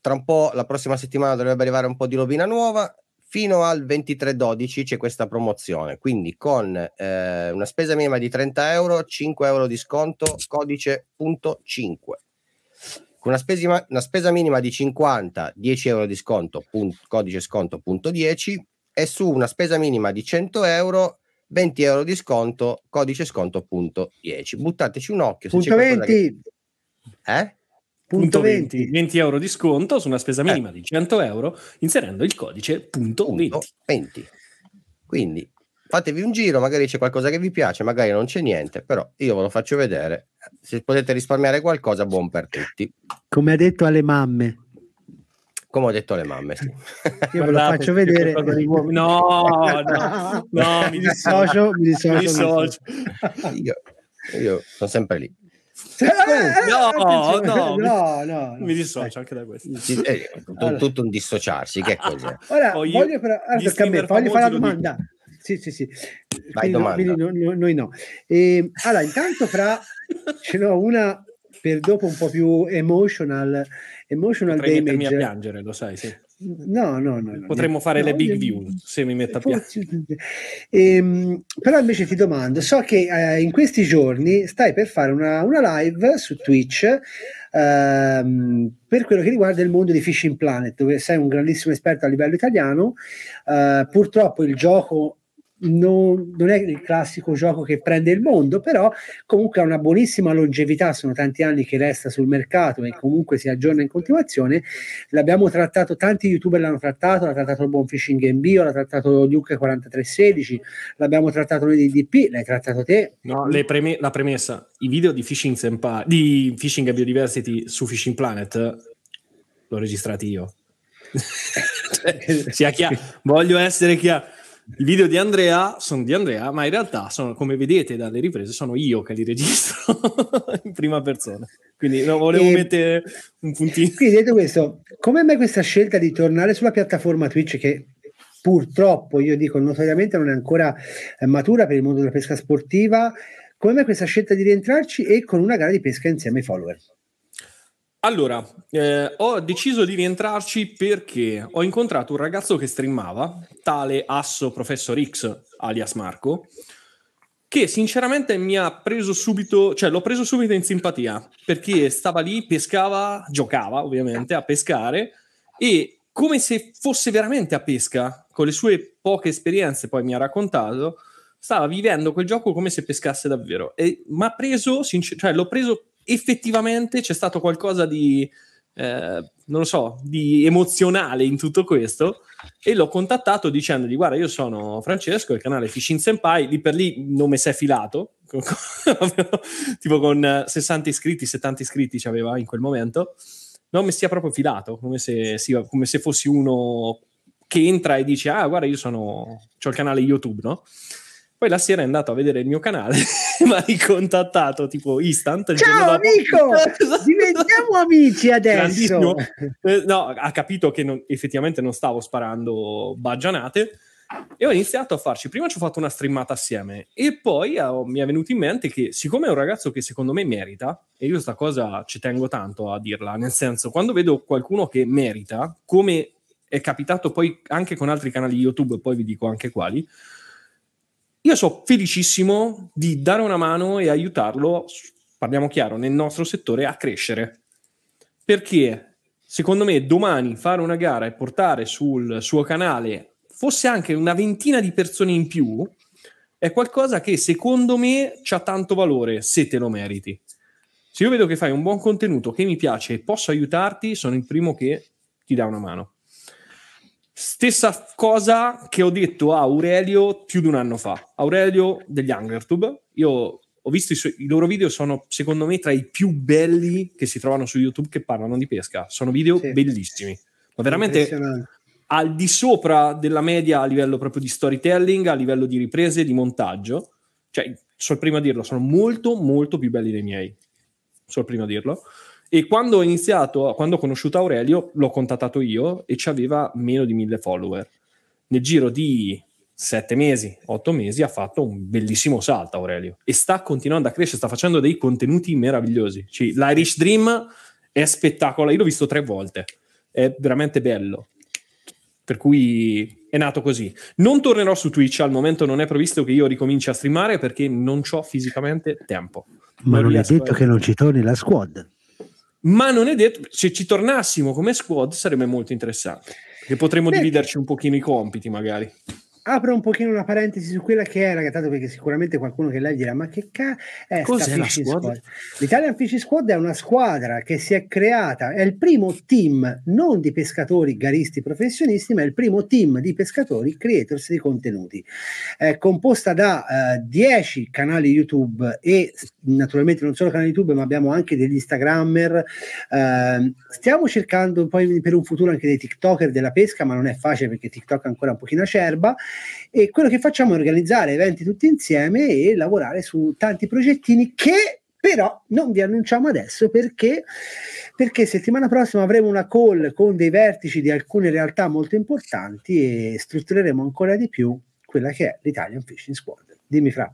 Tra un po', la prossima settimana dovrebbe arrivare un po' di robina nuova. Fino al 23-12 c'è questa promozione. Quindi con eh, una spesa minima di 30 euro, 5 euro di sconto, codice punto 5. Con una spesa, una spesa minima di 50, 10 euro di sconto, punto, codice sconto punto 10. E su una spesa minima di 100 euro 20 euro di sconto, codice sconto punto 10. Buttateci un occhio. Punto 20. Che... Eh? Punto 20. 20. 20 euro di sconto su una spesa minima eh. di 100 euro inserendo il codice punto, punto 20. 20. Quindi fatevi un giro, magari c'è qualcosa che vi piace, magari non c'è niente, però io ve lo faccio vedere. Se potete risparmiare qualcosa, buon per tutti. Come ha detto alle mamme. Come ho detto alle mamme, sì. Io ve lo faccio vedere. No, no, [laughs] no, mi dissocio, mi dissocio. Mi dissocio. Io, io sono sempre lì. No, no, no, no, mi dissocio anche da questo. Eh, tutto, tutto, un dissociarsi, che cos'è? Ora, voglio, però, allora, me, voglio fare la domanda. Sì, sì, sì. Vai, quindi, no, no, noi no. E, allora, intanto fra [laughs] ce n'ho una per dopo un po' più emotional emotional Potrei damage. a piangere, lo sai, sì. No, no, no. Potremmo no, fare no, le big view se mi metto a piangere. [laughs] Ehm, però invece ti domando, so che eh, in questi giorni stai per fare una, una live su Twitch ehm, per quello che riguarda il mondo di Fishing Planet, dove sei un grandissimo esperto a livello italiano. Eh, purtroppo il gioco non, non, è il classico gioco che prende il mondo, però comunque ha una buonissima longevità, sono tanti anni che resta sul mercato e comunque si aggiorna in continuazione. L'abbiamo trattato, tanti youtuber l'hanno trattato, l'ha trattato il Buon Fishing Bio, l'ha trattato Duke 4316, l'abbiamo trattato noi di DP, l'hai trattato te. No, preme- la premessa, i video di Fishing Senpai, di Fishing and Biodiversity su Fishing Planet l'ho registrati io. [laughs] cioè, sia chiaro, voglio essere chiaro i video di Andrea sono di Andrea, ma in realtà sono, come vedete dalle riprese, sono io che li registro [laughs] in prima persona. Quindi no, volevo e, mettere un puntino. Quindi detto questo, come mai questa scelta di tornare sulla piattaforma Twitch che purtroppo, io dico notoriamente, non è ancora eh, matura per il mondo della pesca sportiva. Come mai questa scelta di rientrarci e con una gara di pesca insieme ai follower? Allora, eh, ho deciso di rientrarci perché ho incontrato un ragazzo che streamava, tale Asso Professor X, alias Marco, che sinceramente mi ha preso subito, cioè l'ho preso subito in simpatia, perché stava lì, pescava, giocava ovviamente a pescare e come se fosse veramente a pesca, con le sue poche esperienze, poi mi ha raccontato, stava vivendo quel gioco come se pescasse davvero. E mi ha preso, sincer- cioè l'ho preso effettivamente c'è stato qualcosa di, eh, non lo so, di emozionale in tutto questo e l'ho contattato dicendogli guarda io sono Francesco, il canale Fishing Senpai, lì per lì non mi si è filato, tipo con 60 iscritti, 70 iscritti ci aveva in quel momento, non mi sia proprio filato, come se, come se fossi uno che entra e dice ah guarda io sono, ho il canale YouTube, no? Poi la sera è andato a vedere il mio canale, [laughs] mi ha ricontattato tipo instant. Ciao amico, [laughs] diventiamo amici adesso. Eh, no, ha capito che non, effettivamente non stavo sparando baggianate e ho iniziato a farci. Prima ci ho fatto una streamata assieme e poi oh, mi è venuto in mente che siccome è un ragazzo che secondo me merita, e io questa cosa ci tengo tanto a dirla, nel senso quando vedo qualcuno che merita, come è capitato poi anche con altri canali YouTube, poi vi dico anche quali, io sono felicissimo di dare una mano e aiutarlo, parliamo chiaro, nel nostro settore a crescere. Perché secondo me domani fare una gara e portare sul suo canale fosse anche una ventina di persone in più è qualcosa che secondo me ha tanto valore se te lo meriti. Se io vedo che fai un buon contenuto che mi piace e posso aiutarti, sono il primo che ti dà una mano. Stessa cosa che ho detto a Aurelio più di un anno fa. Aurelio degli AnglerTube. Io ho visto i, su- i, loro video, sono secondo me tra i più belli che si trovano su YouTube che parlano di pesca. Sono video sì. bellissimi, ma veramente al di sopra della media a livello proprio di storytelling, a livello di riprese, di montaggio. Cioè, sono il primo a dirlo, sono molto, molto più belli dei miei. Sono il primo a dirlo. E quando ho iniziato, quando ho conosciuto Aurelio, l'ho contattato io e ci aveva meno di mille follower. Nel giro di sette mesi, otto mesi, ha fatto un bellissimo salto Aurelio e sta continuando a crescere, sta facendo dei contenuti meravigliosi. Cioè, L'Irish Dream è spettacolare, io l'ho visto tre volte, è veramente bello. Per cui è nato così. Non tornerò su Twitch, al momento non è previsto che io ricominci a streamare perché non ho fisicamente tempo. Ma non, non è detto a... che non ci torni la squad ma non è detto, se ci tornassimo come squad sarebbe molto interessante, perché potremmo Beh, dividerci un pochino i compiti magari apro un pochino una parentesi su quella che era, tanto perché sicuramente qualcuno che lei dirà ma che cazzo è Cos'è la squad? squad? L'Italian Fishing Squad è una squadra che si è creata, è il primo team non di pescatori garisti professionisti, ma è il primo team di pescatori creators di contenuti. È composta da 10 uh, canali YouTube e naturalmente non solo canali YouTube, ma abbiamo anche degli Instagrammer. Uh, stiamo cercando poi per un futuro anche dei TikToker della pesca, ma non è facile perché TikTok è ancora un pochino acerba e quello che facciamo è organizzare eventi tutti insieme e lavorare su tanti progettini che però non vi annunciamo adesso perché, perché settimana prossima avremo una call con dei vertici di alcune realtà molto importanti e struttureremo ancora di più quella che è l'Italian Fishing Squad. Dimmi Fra.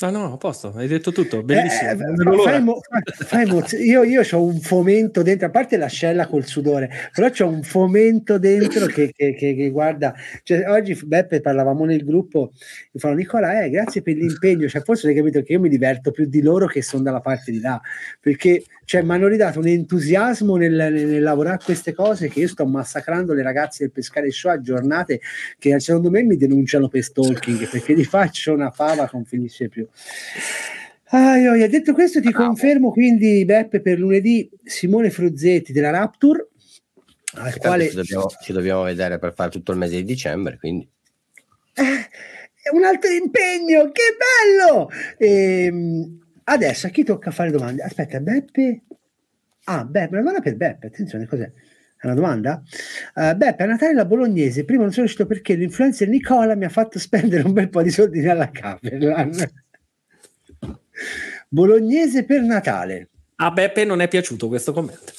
Ah no, a posto, hai detto tutto, bellissimo. Eh, fai mo- fai mo- io, io ho un fomento dentro, a parte l'ascella col sudore, però c'ho un fomento dentro che, che, che, che guarda, cioè, oggi Beppe parlavamo nel gruppo, mi fanno Nicola, eh, grazie per l'impegno, cioè, forse hai capito che io mi diverto più di loro che sono dalla parte di là, perché cioè, mi hanno ridato un entusiasmo nel, nel, nel, lavorare a queste cose che io sto massacrando le ragazze del pescare show a giornate che secondo me mi denunciano per stalking perché li faccio una fava non finisce più. Ah, io, detto questo ti confermo quindi Beppe per lunedì Simone Fruzzetti della Rapture al certo, quale ci dobbiamo, ci dobbiamo, vedere per fare tutto il mese di dicembre quindi eh, un altro impegno che bello ehm, Adesso a chi tocca fare domande? Aspetta, Beppe. Ah, Beppe, una domanda per Beppe, attenzione, cos'è? È una domanda? Uh, Beppe, a Natale la bolognese, prima non sono riuscito perché l'influencer Nicola mi ha fatto spendere un bel po' di soldi alla Caperlan. Bolognese per Natale. A Beppe non è piaciuto questo commento.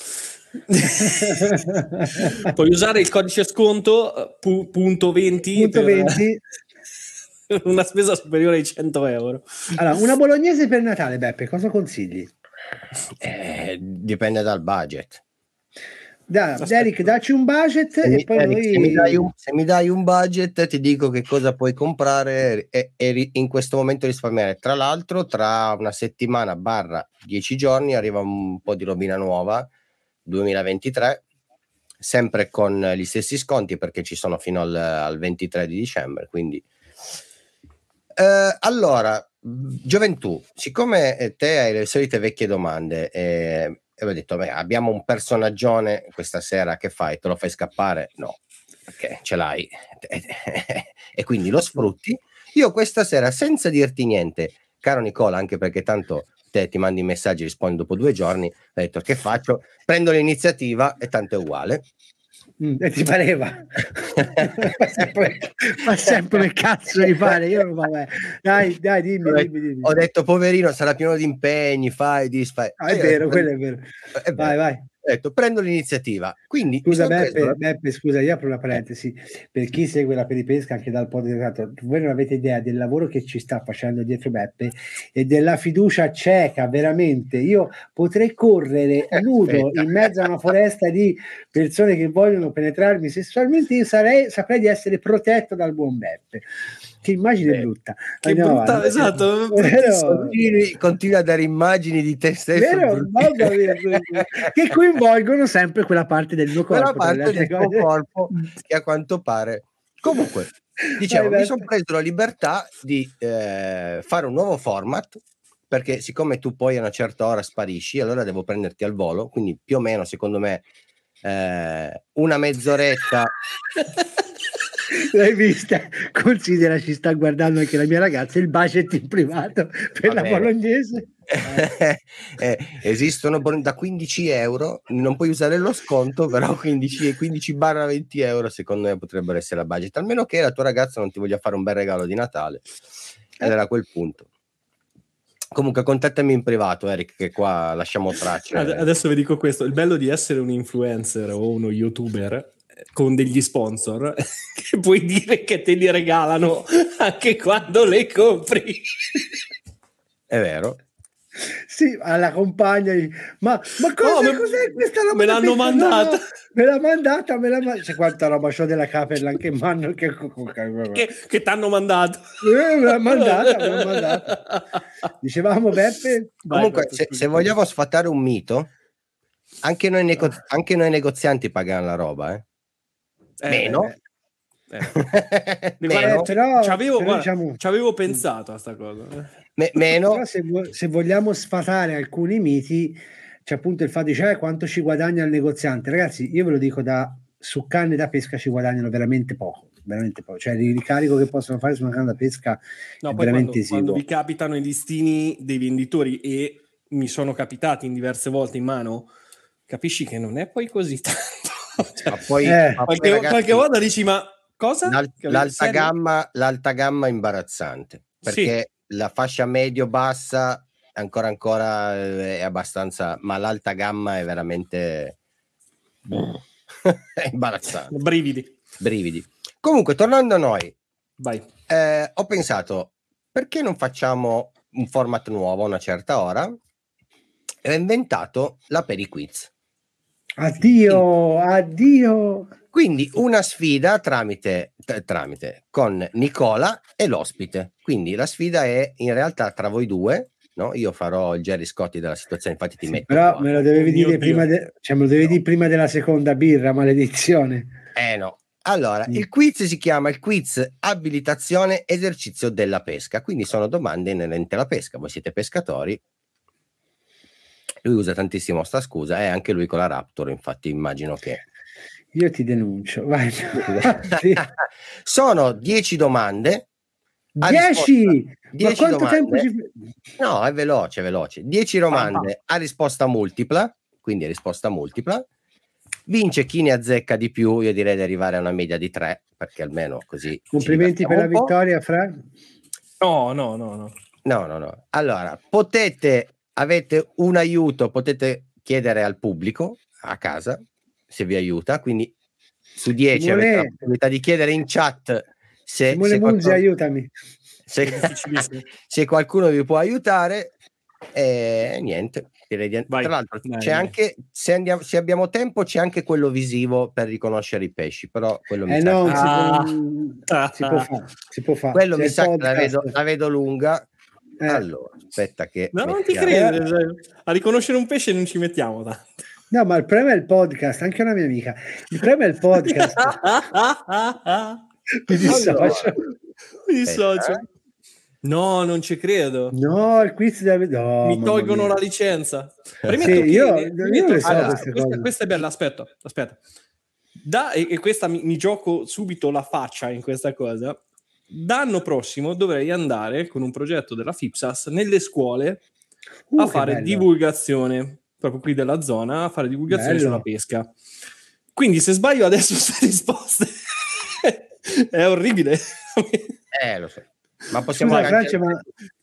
[laughs] Puoi usare il codice sconto eh, pu- punto 20, Punto per 20. [laughs] una spesa superiore ai 100 euro. Allora, una bolognese per Natale, Beppe, cosa consigli? Eh, dipende dal budget. Da. Derek, dacci un budget Se e mi, poi Eric, se mi dai noi... un, se mi dai un budget, ti dico che cosa puoi comprare e, e in questo momento risparmiare. Tra l'altro, tra una settimana barra dieci giorni arriva un po' di robina nuova 2023, sempre con gli stessi sconti perché ci sono fino al, al 23 di dicembre. Quindi, Eh, allora, gioventù, siccome te hai le solite vecchie domande, eh, e ho detto, beh, abbiamo un personaggione questa sera, che fai? Te lo fai scappare? No, perché ce l'hai [laughs] e quindi lo sfrutti. Io questa sera, senza dirti niente, caro Nicola, anche perché tanto te ti mandi i messaggi, rispondi dopo due giorni, ho detto che faccio? Prendo l'iniziativa e tanto è uguale. Mm, e ti pareva? [laughs] [laughs] ma sempre, ma sempre il cazzo di fare, io non vabbè. Dai, dai, dimmi, Ho detto- dimmi, dimmi. Ho detto, poverino, sarà pieno di impegni, fai, disfai. Ah, è vero, quello è vero. è vero. Vai, vai. Detto, prendo l'iniziativa. Quindi, Scusa Beppe, la- Beppe, scusa, io apro una parentesi. Per chi segue la peripesca anche dal podcast, voi non avete idea del lavoro che ci sta facendo dietro Beppe e della fiducia cieca, veramente. Io potrei correre nudo Aspetta. in mezzo a una foresta di persone che vogliono penetrarmi sessualmente, io sarei, saprei di essere protetto dal buon Beppe. Che immagine Eh, brutta. Che Andiamo brutta, avanti. esatto, Vero? continui, continui a dare immagini di te stesso. Vero? che [laughs] coinvolgono sempre quella parte del mio corpo. quella parte del tuo cose. corpo [laughs] che a quanto pare comunque [laughs] dicevo Vai, mi sono preso la libertà di eh, fare un nuovo format perché siccome tu poi a una certa ora sparisci allora devo prenderti al volo quindi più o meno secondo me eh, una mezz'oretta L'hai vista? Considera, ci sta guardando anche la mia ragazza, il budget in privato per Va la bene. bolognese. [laughs] Eh, esistono da 15 euro non puoi usare lo sconto però 15 e 15 barra 20 euro secondo me potrebbero essere la budget almeno che la tua ragazza non ti voglia fare un bel regalo di Natale ed era a quel punto comunque contattami in privato Eric che qua lasciamo [laughs] tracce Ad- Adesso vi dico questo: il bello di essere un influencer o uno youtuber eh, con degli sponsor [laughs] che puoi dire che te li regalano anche quando le compri. [laughs] è vero Sì, alla compagna, ma, ma cosa, Oh, me- cos'è questa roba? me l'hanno? No, mandata. no, me l'ha mandata, me l'ha mandata. C'è quanta roba c'ho della Caperla anche in mano che, che, che t'hanno mandato. Eh, me l'ha mandata, me l'ha mandata. Dicevamo Beppe? Vai, comunque vai, se, se vogliamo sfatare un mito anche noi, nego- anche noi negozianti pagano la roba eh? Eh, meno eh, [laughs] eh. meno, Eh, però, C'avevo, però guarda, diciamo- c'avevo pensato a sta cosa. me- meno Però se, vo- se vogliamo sfatare alcuni miti, c'è appunto il fatto di cioè, quanto ci guadagna il negoziante. Ragazzi, io ve lo dico da su canne da pesca ci guadagnano veramente poco, veramente poco. Cioè il ricarico che possono fare su una canna da pesca No, è poi veramente quando, quando vi capitano i listini dei venditori e mi sono capitati in diverse volte in mano, capisci che non è poi così [laughs] tanto. Ma poi, Eh. ma poi, qualche, ragazzi, qualche volta dici, ma cosa? l'al- l'alta, gamma, l'alta gamma è imbarazzante perché la fascia medio-bassa ancora ancora eh, è abbastanza ma l'alta gamma è veramente [laughs] è imbarazzante Brividi. brividi comunque tornando a noi Vai. eh, ho pensato perché non facciamo un format nuovo a una certa ora e ho inventato la periquiz Addio, addio. Quindi una sfida tramite, t- tramite con Nicola e l'ospite. Quindi la sfida è in realtà tra voi due. No? Io farò il Jerry Scotti della situazione, infatti ti Sì, metto. però qua. me lo devi mio dire prima, de- cioè, me lo devi dire prima della seconda birra, maledizione. Eh no. Allora, Mm. il quiz si chiama il quiz abilitazione esercizio della pesca. Quindi sono domande inerenti alla pesca. Voi siete pescatori. Lui usa tantissimo sta scusa e anche lui con la Raptor, infatti immagino che Io ti denuncio. Vai. [laughs] Sono 10 domande. a Dieci! risposta- Ma 10 quanto domande. tempo ci... No, è veloce, veloce. 10 domande a risposta multipla, quindi a risposta multipla. Vince chi ne azzecca di più, io direi di arrivare a una media di 3, perché almeno così... Complimenti per la vittoria, Fra. No, no, no, no. No, no, no. Allora, potete, avete un aiuto, potete chiedere al pubblico a casa se vi aiuta, quindi su 10 Simone- avete la possibilità di chiedere in chat se, Simone se Munzi, qualcuno, aiutami. se- [laughs] se qualcuno vi può aiutare e niente. Direi di- Vai, Tra l'altro vai, c'è vai. anche, se, andiamo- se abbiamo tempo, c'è anche quello visivo per riconoscere i pesci, però quello mi Eh sa no, che- Ah. si, può, si può fare. Si può fare. quello C'è mi sa che la podcast. vedo, la vedo lunga. Eh, Allora, aspetta che... No, non ti mettiamo- credere, sai. a riconoscere un pesce non ci mettiamo tanto. No, ma il problema è il podcast, anche una mia amica. Il problema è il podcast. [laughs] Mi dissocio. Allora. Mi dissocio. No, non ci credo. No, il quiz deve... no, Mi tolgono mia. la licenza. Sì, Premetto che- io- premetto- io so allora, questa, questa è bella, aspetta, aspetta. Da, e, e questa mi, mi gioco subito la faccia in questa cosa. D'anno prossimo dovrei andare con un progetto della FIPSAS nelle scuole Uh, a fare bello. divulgazione, proprio qui della zona, a fare divulgazione Bello. sulla pesca. Quindi se sbaglio adesso [laughs] queste risposte è orribile. Eh, lo so. Ma possiamo, Scusa, cancellare, Francia, ma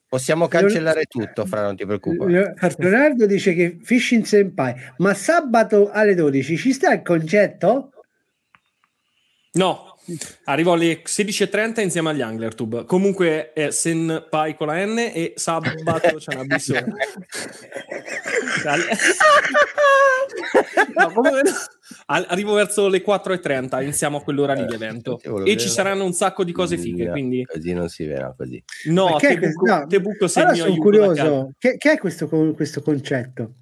possiamo cancellare tutto, Fra, non ti preoccupare. Le- Leonardo dice che Fishing Senpai, ma sabato alle 12 ci sta il concetto? No, arrivo alle 16.30 insieme agli Anglertube. Comunque è Senpai con la N e sabato c'è una bissona. [laughs] No, comunque Arrivo verso le 4.30, iniziamo a quell'ora lì di evento. E ci saranno un sacco di cose fighe, quindi Così non si vede così. no, te buco, No, te buco se Ora il mio sono curioso, che, che è questo, questo concetto?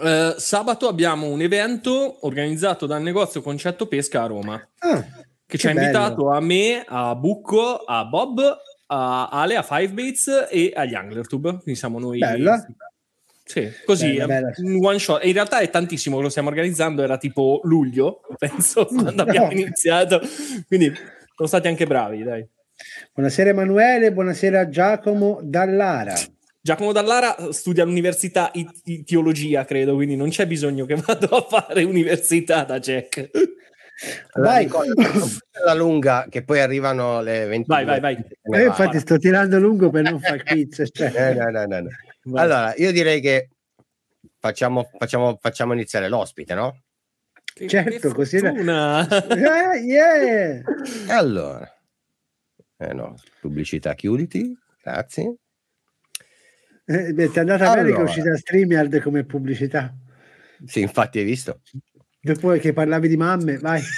Eh, sabato abbiamo un evento organizzato dal negozio Concetto Pesca a Roma. Ah, che ci ha invitato a me, a Bucco, a Bob, a Ale, a Five Baits e agli Anglertube. Quindi siamo noi. Bella. Sì, così, Bella, bella. un one shot. In realtà è tantissimo lo stiamo organizzando, era tipo luglio, [laughs] penso, quando abbiamo no. iniziato. Quindi sono stati anche bravi, dai. buonasera Emanuele, buonasera Giacomo Dallara. Giacomo Dallara studia all'università di di teologia, credo, quindi non c'è bisogno che vado a fare [laughs] università da Jack. Allora, Vai. Nicola, [laughs] la lunga che poi arrivano le 20. Vai, vai, vai. Eh, infatti sto tirando lungo per non fare il quiz. Cioè. [laughs] Eh, no, no, no. Allora, io direi che facciamo, facciamo, facciamo iniziare l'ospite, no? Che- certo, che così fortuna. [laughs] Eh, yeah. Allora, eh no, pubblicità, chiuditi, grazie. Eh, ti è andata bene che è Allora. uscita StreamYard come pubblicità. Sì, infatti hai visto. Dopo che parlavi di mamme, vai. [laughs]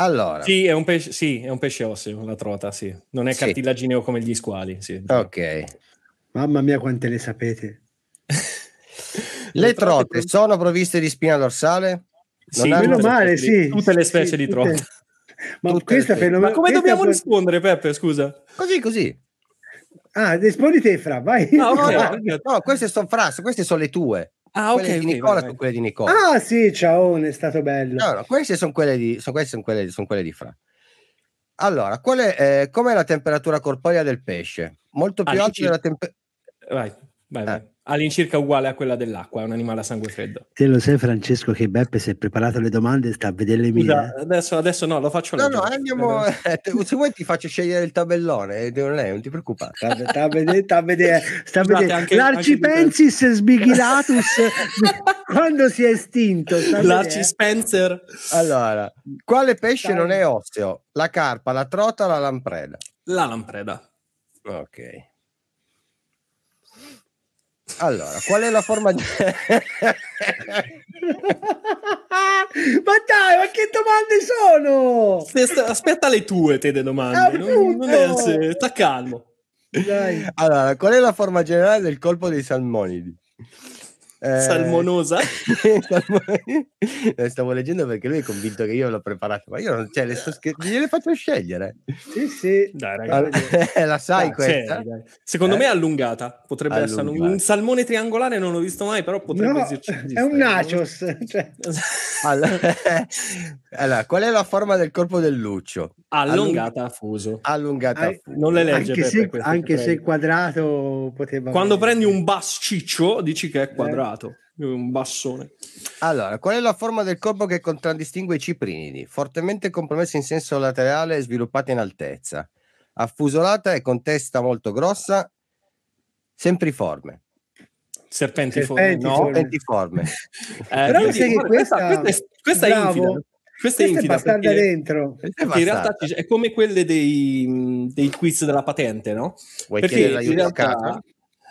Allora, Sì, è un pesce, sì, è un pesce osseo, la trota, sì. Non è Sì. cartilagineo come gli squali, sì. ok. Mamma mia, quante le sapete. [laughs] Le trote sono provviste di spina dorsale? Sì, Non hanno- Meno tutte le male, specie di- sì. Tutte le Sì, specie sì, di tutte. trota. Ma Tutte questa le- fenomeno- Ma come questa dobbiamo pro- rispondere, Peppe? Scusa. Così, così. Ah, rispondi te, Fra, vai. Ok. [laughs] No, no, no, queste sono frasse, queste sono le tue. Ah, ok. quelle di ok, Nicola vai, sono vai. quelle di Nicola. Ah, sì, ciao, è stato bello. No, no, queste sono quelle di, sono, queste sono quelle, sono quelle di Fra. Allora, qual è, eh, com'è la temperatura corporea del pesce? Molto più alta All'incirca- della temperatura... Vai, vai, vai. Eh. All'incirca uguale a quella dell'acqua, è un animale a sangue freddo. Te lo sai, Francesco, che Beppe si è preparato le domande sta a vedere le mie. Scusa, adesso, adesso no, lo faccio No, leggere. no, andiamo... eh, se vuoi ti faccio scegliere il tabellone, eh, non, è, non ti preoccupare. Sta, sta a vedere, sta a vedere, sta a vedere. anche- l'arcipensis sbighilatus [laughs] quando si è estinto. sta a L'Arci vedere. Spencer. Allora, quale pesce Dai. non è osseo? La carpa, la trota, la lampreda? La lampreda. Ok. Allora, qual è la forma... [laughs] ma dai, ma che domande sono? Aspetta, aspetta le tue te le domande. Non, essere, sta calmo. Dai. allora, qual è la forma generale del colpo dei salmonidi? Eh, Salmonosa. [laughs] Eh, Stavo leggendo perché lui è convinto che io l'ho preparato, ma io non cioè, le sto scher- gliele faccio scegliere. Sì, sì. Dai, Allora, ragazzi. [laughs] la sai Dai, questa? seri, dai. Secondo Eh? me è allungata. Potrebbe essere Allungata. un, un salmone triangolare, non l'ho visto mai, però potrebbe No, esserci. è un nachos. [laughs] Cioè, Allora, allora, qual è la forma del corpo del luccio? Allungata a fuso. Allungata. a fuso. Non le legge anche se, anche se quadrato poteva. Quando avere- prendi un bass ciccio, dici Eh. che è quadrato. Un bassone. Allora, qual è la forma del corpo che contraddistingue i ciprinidi? Fortemente compromessa in senso laterale e sviluppata in altezza. Affusolata e con testa molto grossa, sempriforme. Serpentiforme, Serpentiforme. no. Serpentiforme. Eh, Però io sai dico, che questa, questa- questa è, questa è infida. Questa Questa è è infida perché, dentro. Perché in realtà è come quelle dei, dei quiz della patente, no? Vuoi Perché chiedere l'aiuto a realtà capo?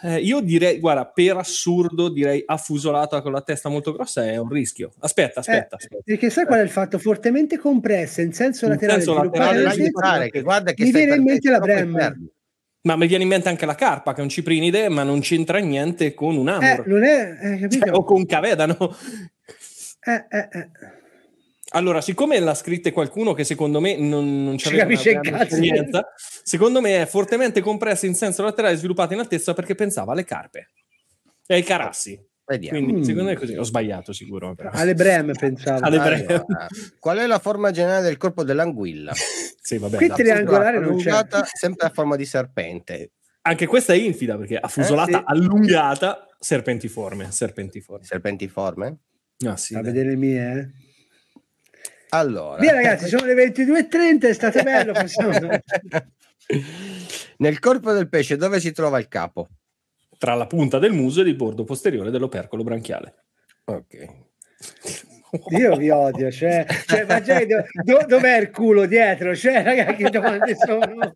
Eh, io direi, guarda, per assurdo direi affusolata con la testa molto grossa è un rischio. Aspetta, aspetta, Eh, aspetta. Perché sai qual è il fatto? Fortemente compressa in senso In laterale. senso laterale, senso- aiutare, che guarda che Mi viene in mente la perdendo troppo Brem. perdi. Ma mi viene in mente anche la carpa, che è un ciprinide, ma non c'entra niente con un Eh, amor. non è, eh? Cioè, o con un cavedano. Eh, eh, eh. Allora, siccome l'ha scritta qualcuno che secondo me non, non Ci c'aveva capisce una grande esperienza, secondo me è fortemente compressa in senso laterale e sviluppata in altezza perché pensava alle carpe e ai carassi. Vediamo. Quindi Mm. secondo me è così. Ho sbagliato sicuro. Però. Alle brem pensavo. Alle brem. Allora, qual è la forma generale del corpo dell'anguilla? [laughs] Sì, vabbè. Qui triangolare non c'è. Sempre a forma di serpente. Anche questa è infida perché affusolata, Eh, sì. allungata, serpentiforme. Serpentiforme. Serpentiforme? Ah, sì, A vedere le mie, eh. Allora, Via ragazzi, sono le 22.30, è stato bello. possiamo- [laughs] nel corpo del pesce dove si trova il capo? Tra la punta del muso e il bordo posteriore dell'opercolo branchiale. Ok. [laughs] Io vi odio, cioè, cioè ma già, do- do- dov'è il culo dietro? Cioè, ragazzi, che domande sono?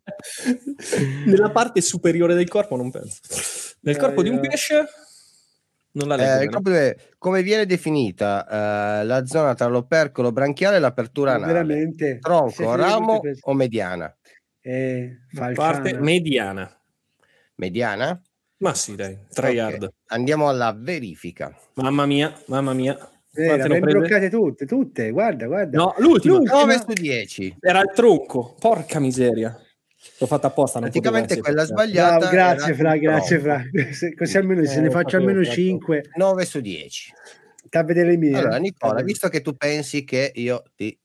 Nella parte superiore del corpo non penso. Nel corpo di un pesce non la leggo. Eh, corpo dove- come viene definita eh, la zona tra l'opercolo branchiale e l'apertura anale? Veramente. Tronco, ramo o mediana? Eh, parte mediana. Mediana? Ma sì, dai, 3 Ok. yard. Andiamo alla verifica. Mamma mia, mamma mia. Eh, le imbroccate tutte, tutte, guarda, guarda. No. L'ultima. 9 su 10. Era il tronco. Porca miseria. L'ho fatta apposta. Non Praticamente quella sbagliata. Bravo, grazie era Fra, grazie. Fra. [laughs] Se- Così almeno se Eh, ne lo faccio almeno certo. 5. 9 su 10. Sta a vedere le mie. Allora, eh. Nicola, visto che tu pensi che io ti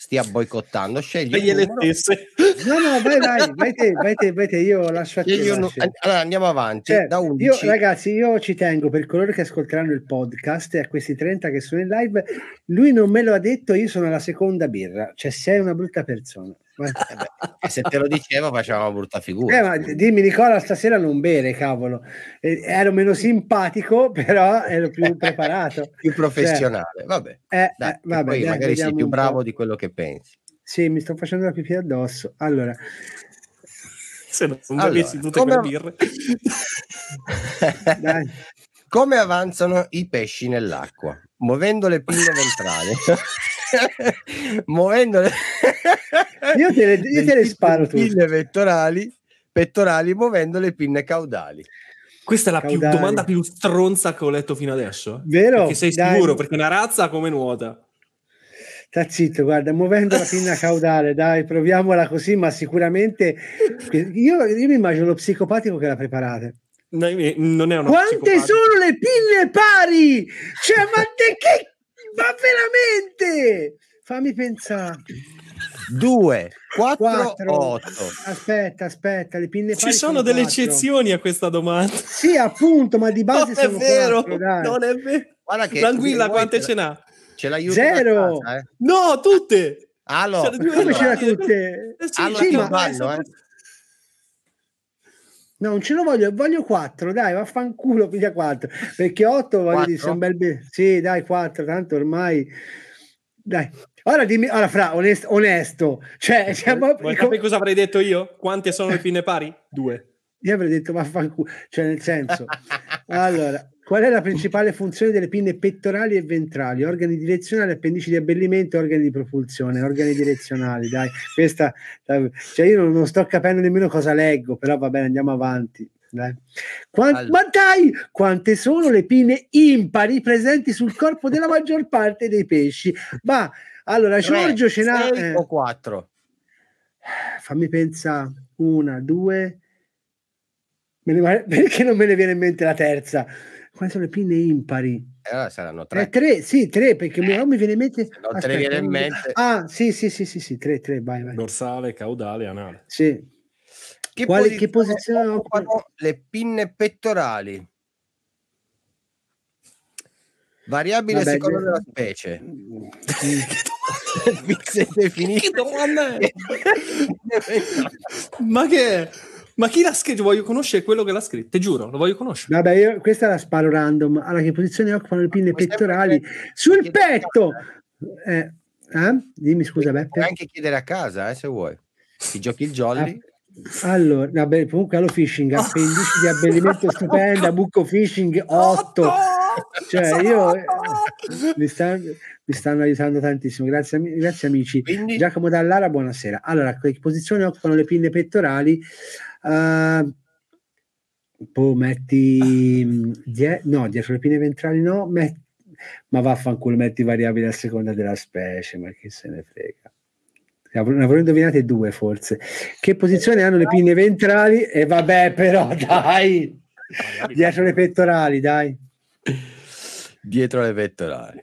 stia boicottando, scegli un le stesse. No, no, vai, vai, vai te, vai te, vai te, io lascio a te. Lascio. an- Allora andiamo avanti. Cioè, da io, 11. ragazzi, io ci tengo per coloro che ascolteranno il podcast e a questi 30 che sono in live. Lui non me lo ha detto, io sono alla seconda birra. Cioè, sei una brutta persona. Eh beh, [laughs] e se te lo dicevo faceva una brutta figura. Eh, ma dimmi, Nicola, stasera non bere, cavolo. Eh, ero meno simpatico, [laughs] però ero più preparato. [laughs] più professionale. Vabbè, Eh, dai, eh, vabbè, poi dai, magari sei più bravo po'. di quello che pensi. Sì, mi sto facendo la pipì addosso. Allora, Se non sono Allora, tutte come- quelle birre. dai. Come avanzano i pesci nell'acqua? Muovendo le pinne ventrali. [laughs] Muovendo le... [laughs] Io te le- io te le sparo tutte. pinne pettorali, pettorali, muovendo le pinne caudali. Questa è la più, domanda più stronza che ho letto fino adesso. Vero? Perché sei Dai. sicuro? Perché una razza come nuota? Sta zitto, guarda, muovendo la pinna [laughs] caudale, dai, proviamola così, ma sicuramente io, io mi immagino lo psicopatico che l'ha preparata. No, eh, Non è una Quante sono le pinne pari? Cioè, ma te che ma veramente? Fammi pensare. 2, 4 Quattro. o 8. Aspetta, aspetta, le pinne Ci sono delle quattro. eccezioni a questa domanda. Sì, appunto, ma di base [laughs] Non è sono vero, quattro, dai. non è vero. Guarda che L'anguilla vuoi quante te- ce n'ha? Ce l'aiuto Zero. casa, eh. No, tutte! Allora, due Come allora. ce l'ha tutte? Eh sì, Allora, sì, ma- ballo, eh. No, non ce lo voglio, voglio 4, dai, vaffanculo, piglia 4, perché 8 voglio dire, sono bel be- Sì, dai, 4, tanto ormai dai. Ora dimmi, ora fra onesto, onesto. cioè siamo Vuoi sapere cosa avrei detto io? Quante sono le pinne pari? Due. Io avrei detto vaffanculo, cioè nel senso. [laughs] Allora, qual è la principale funzione delle pinne pettorali e ventrali? Organi direzionali, appendici di abbellimento, organi di propulsione, organi direzionali, dai. Questa cioè io non, sto capendo nemmeno cosa leggo, però va bene, andiamo avanti. Dai. Quan- Allora. Ma dai, quante sono le pinne impari presenti sul corpo della [laughs] maggior parte dei pesci? Ma allora, Giorgio ce n'ha. 6 eh, o 4. fammi pensare, una, due, me ne [laughs] perché non me ne viene in mente la terza? Quali sono le pinne impari? E allora saranno Eh, 3. tre, sì, tre, perché mi, non mi viene in mente. ne Aspetta, viene in mente. Ah, sì, sì, sì, sì, sì, tre, tre, vai, vai. Dorsale, caudale, anale. Sì. Che, Quali- che posizione occupano le pinne pettorali? Variabile Vabbè, a seconda io- della specie. [laughs] Che domanda è? [laughs] Ma che è? Ma chi l'ha scritto? Voglio conoscere quello che l'ha scritto, te giuro, lo voglio conoscere. Vabbè, io questa la sparo random. Allora, che posizione occupano le pinne pettorali? Sul petto! Eh, eh? Dimmi scusa, Puoi Beppe. anche chiedere a casa, eh, se vuoi. Ti giochi il jolly. Ah, Allora, vabbè, comunque allo fishing, [laughs] appendici di abbellimento stupenda, buco fishing 8. Cioè, io eh, mi, sta- mi stanno aiutando tantissimo. Grazie, grazie amici. Quindi, Giacomo Dallara, buonasera. Allora, che posizione occupano le pinne pettorali? Uh, poi metti mm, die- no, dietro le pinne ventrali no, met- ma vaffanculo, metti variabili a seconda della specie, ma chi se ne frega. Ne avrò indovinate due forse. Che posizione hanno le pinne ventrali? E vabbè, però [laughs] dai, dietro le pettorali, dai. dietro le pettorali.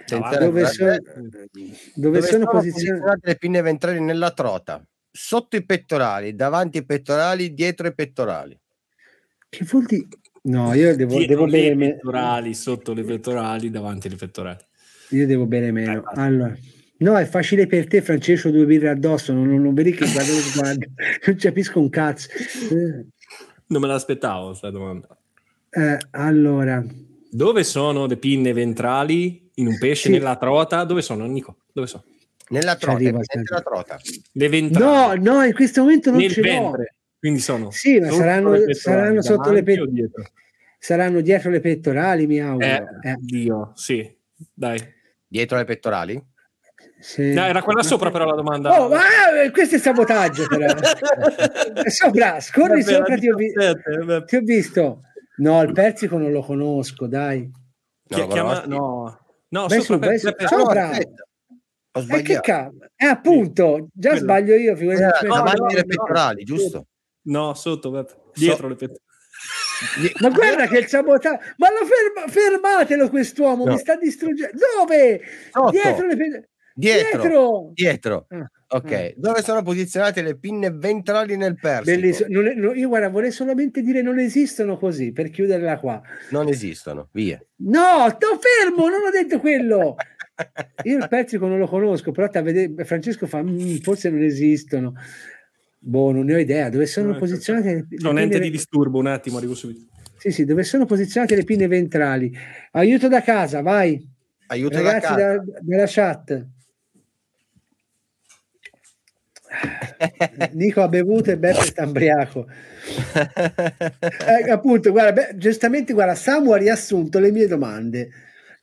Attenzione, Dove, guarda- sono, dove sono posizionate? posizionate le pinne ventrali nella trota? Sotto i pettorali, davanti ai pettorali, dietro i pettorali. Che vuol dire? No, io devo, Dietro devo le bere me- pettorali, sotto le pettorali, davanti alle pettorali. Io devo bere meno. Eh. Allora, no, è facile per te, Francesco, due birre addosso. Non, non, non vedi che guardo, [laughs] guardo. non capisco un cazzo. Eh, Non me l'aspettavo questa domanda. eh, allora, Dove sono le pinne ventrali in un pesce Sì. nella trota? Dove sono, Nico? Dove sono? Nella trota, arriva, evidente sì. la trota. No, no, in questo momento non nel ce l'ho. Quindi sono Sì, ma sotto saranno- le pettorali, saranno sotto le davanti o pet- dietro? Saranno dietro le pettorali, mi auguro. Eh, Eh, Dio, sì. Dai. Dietro le pettorali? sì. Dai, era quella sopra però la domanda. Oh, ma eh, questo è sabotaggio, però. [laughs] Eh, sopra, scorri Vabbè, sopra, ti ho, vi- 17, vabbè. ti ho visto. No, il persico non lo conosco, dai. Chi- No, chiama- conosci? no. No, Vai sopra, su, vai su. Peppe, Sopra. No. Ho Eh, che sbagliato. Eh, appunto, già Quello. sbaglio io. figurati. Era Aspetta. davanti no, alle no. pettorali, giusto? No, sotto, dietro le pettorali. Ma guarda che il sabotaggio. Ma lo ferma- fermatelo quest'uomo, No. mi sta distruggendo. Dove? Sotto. Dietro le pe- Dietro. Dietro. Dietro. Ah, Ok, ah. dove sono posizionate le pinne ventrali nel persico? Bellissimo. Non è- no, io guarda, vorrei solamente dire non esistono così per chiuderla qua. Non esistono, via. No, sto fermo, non ho detto quello. [laughs] Io il persico non lo conosco, però te a vedere- Francesco fa "Mm, forse non esistono. Boh, non ne ho idea. Dove sono No, posizionate le, le Sono ente di disturbo, un attimo, arrivo subito. Sì, sì, dove sono posizionate le pinne ventrali? Aiuto da casa, vai. Aiuto da Ragazzi casa. da- della chat. Nico ha bevuto e Beppe sta ambriaco. [laughs] Eh, appunto, guarda, beh, giustamente, guarda, Samu ha riassunto le mie domande.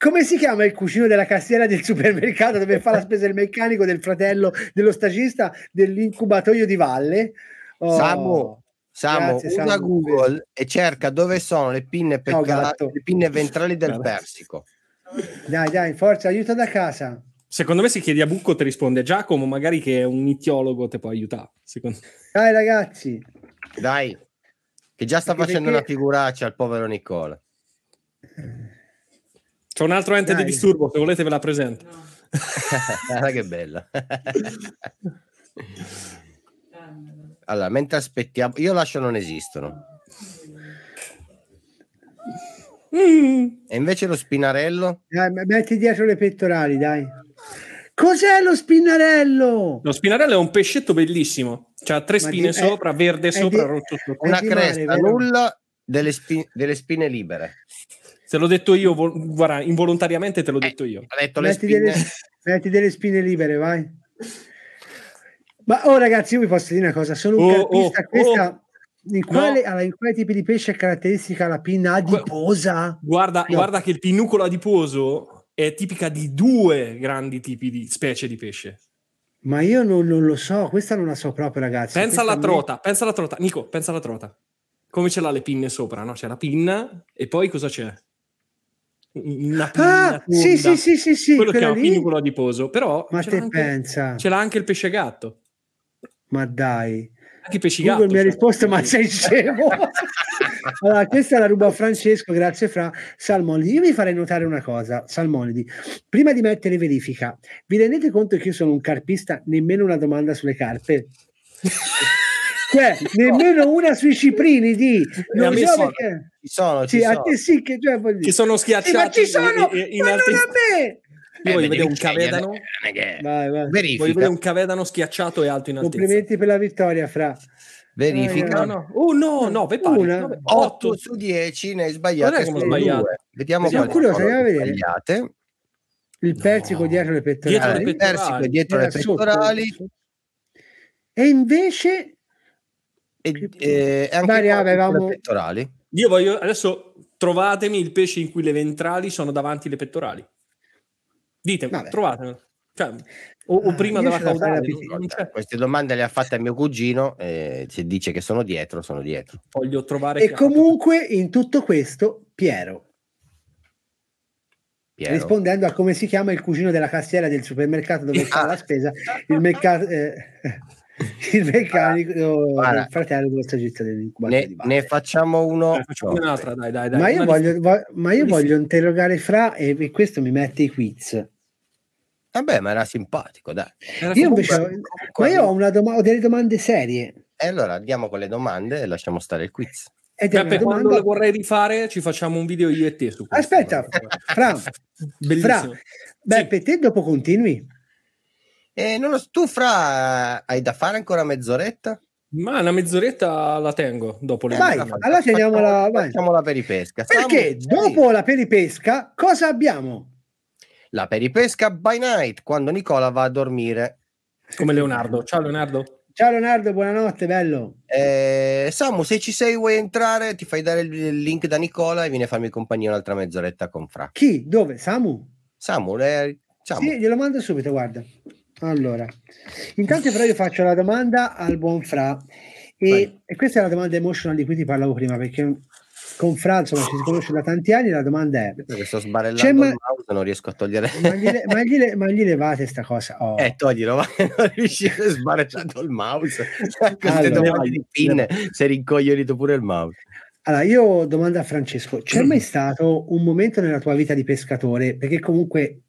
Come si chiama il cugino della cassiera del supermercato dove fa la spesa il meccanico del fratello dello stagista dell'incubatoio di Valle? Oh, Samu, Samu, grazie, usa Samu. Google e cerca dove sono le pinne, pettorali- gatto. le pinne ventrali del Guarda. persico. Dai, dai, forza, aiuto da casa. Secondo me se chiedi a Bucco ti risponde Giacomo, magari che è un itiologo ti può aiutare. Secondo... Dai, ragazzi. Dai, che già sta Anche facendo perché- una figuraccia al povero Nicola. [laughs] C'è un altro ente Dai. di disturbo, se volete ve la presento. [laughs] Guarda che bella. [laughs] allora, mentre aspettiamo, io lascio non esistono. Mm. E invece lo spinarello? Dai, metti dietro le pettorali, dai. Cos'è lo spinnarello? Lo spinarello è un pescetto bellissimo. C'ha tre Ma spine di- sopra, è- verde è sopra, di- rotto sotto. È Una mare, cresta vero? nulla delle, spi- delle spine libere. Te l'ho detto io, guarda, involontariamente te l'ho Eh, detto io. Ha detto le Metti spine. delle, metti delle spine libere, vai. Ma oh ragazzi, io vi posso dire una cosa, sono un Oh, carpista, oh, questa... In quale, No. allora, in quali tipi di pesce è caratteristica la pinna adiposa? Guarda, No. guarda che il pinucolo adiposo è tipica di due grandi tipi di specie di pesce. Ma io non, non lo so, questa non la so proprio ragazzi. Pensa alla a me- trota, pensa alla trota. Nico, pensa alla trota. Come ce l'ha le pinne sopra, no? C'è la pinna e poi cosa c'è? Pinna Ah, sì, tonda. sì, sì, sì, sì, Quello che quella è un lì. pinucolo adiposo, però Ma ce te l'ha, anche, pensa? ce l'ha anche il pesce gatto. Ma dai. Anche i pesci Google gatto. mi ha cioè. risposto, ma sei scemo? [laughs] allora, questa la rubo a Francesco, grazie Fra. Salmonidi, io vi farei notare una cosa, Salmonidi. Prima di mettere verifica, vi rendete conto che io sono un carpista, nemmeno una domanda sulle carpe? [laughs] cioè, nemmeno una sui ciprinidi. a Non so sono. perché. Ci sono, ci Sì, a sono. te sì che cioè, dire. Che sono Sì, ma schiacciati ci sono, e- in ma altri- non a me. Io voglio Eh, vedere un cavedano. che- Vai, vai. Voglio vedere un cavedano schiacciato e alto in altezza. Complimenti per la vittoria, Fra. Verifica. No, no. Oh no, 9 pari. Una. 9, 8 8 su 10 ne hai sbagliato. due. Vediamo Siamo quali curiosi, sono andiamo a vedere. sbagliate. Il persico No. dietro le Dietro pettorali. le il persico pettorali. dietro le Era sotto. pettorali E invece e, eh, e anche qua avevamo- le pettorali. Io voglio adesso trovatemi il pesce in cui le ventrali sono davanti le pettorali. Ditemi, Vabbè. trovatemi. Cioè, o, o Ah, prima della caudale. Queste domande le ha fatte a mio cugino e se dice che sono dietro, sono dietro. Voglio trovare e chi ha fatto- comunque in tutto questo Piero, Piero. rispondendo a come si chiama il cugino della cassiera del supermercato dove [laughs] fa Ah. la spesa, il, mercato, eh, il meccanico, Guarda. il fratello dello stagista dell'incubatore Ne, ne facciamo uno. Dai, facciamo un'altra, dai, dai, dai. ma io, voglio, vo- ma io voglio interrogare Fra e, e questo mi mette i quiz. Vabbè, ma era simpatico, dai. Era Io invece ma io ho, una doma- ho delle domande serie. E allora andiamo con le domande e lasciamo stare il quiz. Ed è una Beppe, quando le vorrei rifare, ci facciamo un video io e te su questo. Aspetta, Fra, [laughs] Bellissimo. Beppe, te dopo continui? E non lo so, tu fra hai da fare ancora mezz'oretta? Ma una mezz'oretta la tengo dopo le Vai, Facciamo- allora teniamola- facciamo- vai. Facciamola per i pesca. Perché Samu, dopo la peripesca cosa abbiamo? la peripesca by night quando Nicola va a dormire. come Leonardo. Ciao Leonardo. Ciao Leonardo, buonanotte, bello. Eh, Samu, se ci sei, vuoi entrare, ti fai dare il il link da Nicola e vieni a farmi compagnia un'altra mezz'oretta con Fra. Chi? Dove? Samu? Samu, eh, Samu. Sì, glielo mando subito, guarda. Allora, intanto però io faccio la domanda al buon Fra e, e questa è la domanda emotional di cui ti parlavo prima perché con Fra insomma ci si conosce da tanti anni, la domanda è Perché sto sbarellando C'è ma- il mouse, non riesco a togliere. ma gli, le- ma gli le- ma gli levate sta cosa? Oh. Eh, toglilo, va, [laughs] non riesci a sbarellando il mouse. Queste Allora, domande di pin, si è rincoglionito pure il mouse. Allora, io domando a Francesco, c'è [clears throat] mai stato un momento nella tua vita di pescatore? Perché comunque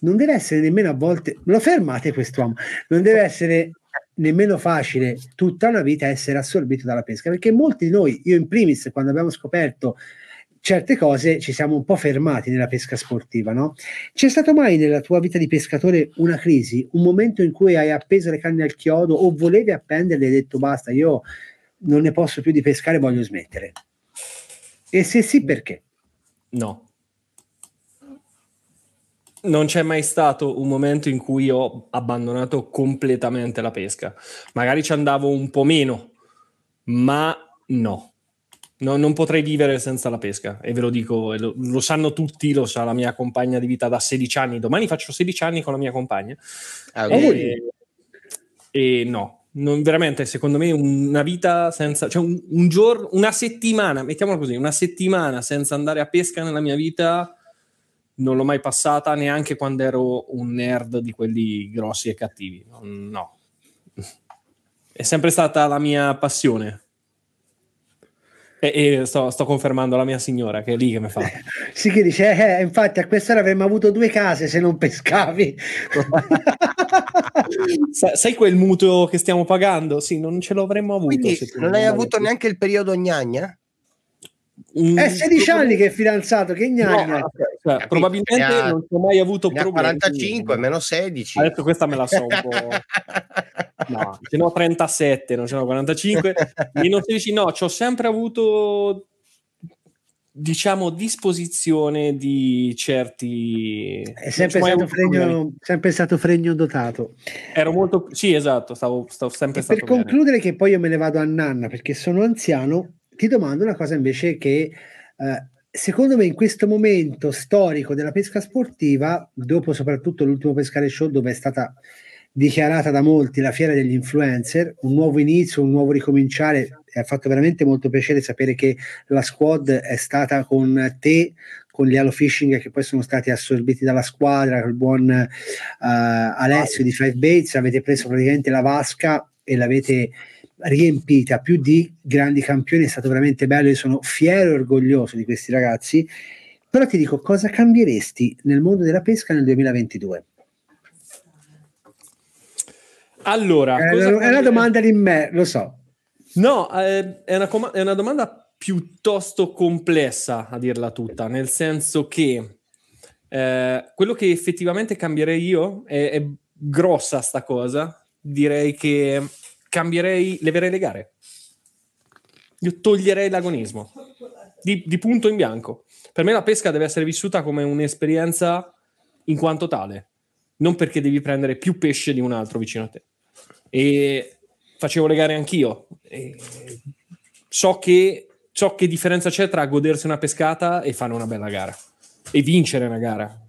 non deve essere nemmeno a volte, lo fermate quest'uomo, non deve essere nemmeno facile tutta una vita essere assorbito dalla pesca, perché molti di noi, io in primis, quando abbiamo scoperto certe cose, ci siamo un po' fermati nella pesca sportiva, no? C'è stato mai nella tua vita di pescatore una crisi, un momento in cui hai appeso le canne al chiodo o volevi appenderle e hai detto basta, io non ne posso più di pescare, voglio smettere? E se sì, perché? No. Non c'è mai stato un momento in cui ho abbandonato completamente la pesca. Magari ci andavo un po' meno, ma no. No, non potrei vivere senza la pesca e ve lo dico, lo, lo sanno tutti, lo sa la mia compagna di vita da 16 anni. Domani faccio 16 anni con la mia compagna. Auguri. E, e no, non, veramente, secondo me, una vita senza, cioè un, un giorno, una settimana, mettiamola così, una settimana senza andare a pesca nella mia vita non l'ho mai passata neanche quando ero un nerd di quelli grossi e cattivi. No, è sempre stata la mia passione. E, e sto, sto, confermando la mia signora che è lì che mi fa. [laughs] Sì, che dice, eh, infatti a quest'ora avremmo avuto due case se non pescavi. [laughs] Sa, sai quel mutuo che stiamo pagando? Sì, non ce l'avremmo avuto. Quindi non hai avuto neanche il periodo gnagna? Mm, è 16 anni che è fidanzato, che gnagna. No, cioè, probabilmente ha, non ho mai avuto problemi. 45 meno 16. Adesso questa me la so un po'. [laughs] No, ce n'ho 37, non ce n'ho 45. [laughs] meno 16, no, ci ho sempre avuto diciamo disposizione di certi è sempre stato, fregno, sempre stato fregno dotato ero molto sì esatto stavo, stavo sempre e per bene. concludere che poi io me ne vado a nanna perché sono anziano ti domando una cosa invece che eh, secondo me in questo momento storico della pesca sportiva dopo soprattutto l'ultimo pescare show dove è stata dichiarata da molti la fiera degli influencer, un nuovo inizio, un nuovo ricominciare. Ha fatto veramente molto piacere sapere che la squad è stata con te, con gli Halo Fishing che poi sono stati assorbiti dalla squadra, col buon uh, Alessio di Five Bates. Avete preso praticamente la vasca e l'avete riempita più di grandi campioni. È stato veramente bello. Io sono fiero e orgoglioso di questi ragazzi. Però ti dico, cosa cambieresti nel mondo della pesca nel 2022? Allora, è una, è una domanda di me, lo so. No, eh, è, una com- è, una domanda piuttosto complessa a dirla tutta, nel senso che eh, quello che effettivamente cambierei io è, è, grossa sta cosa. Direi che cambierei, leverei le gare. Io toglierei l'agonismo di, di punto in bianco. Per me la pesca deve essere vissuta come un'esperienza in quanto tale, non perché devi prendere più pesce di un altro vicino a te. E facevo le gare anch'io. E so che so che differenza c'è tra godersi una pescata e fare una bella gara e vincere una gara.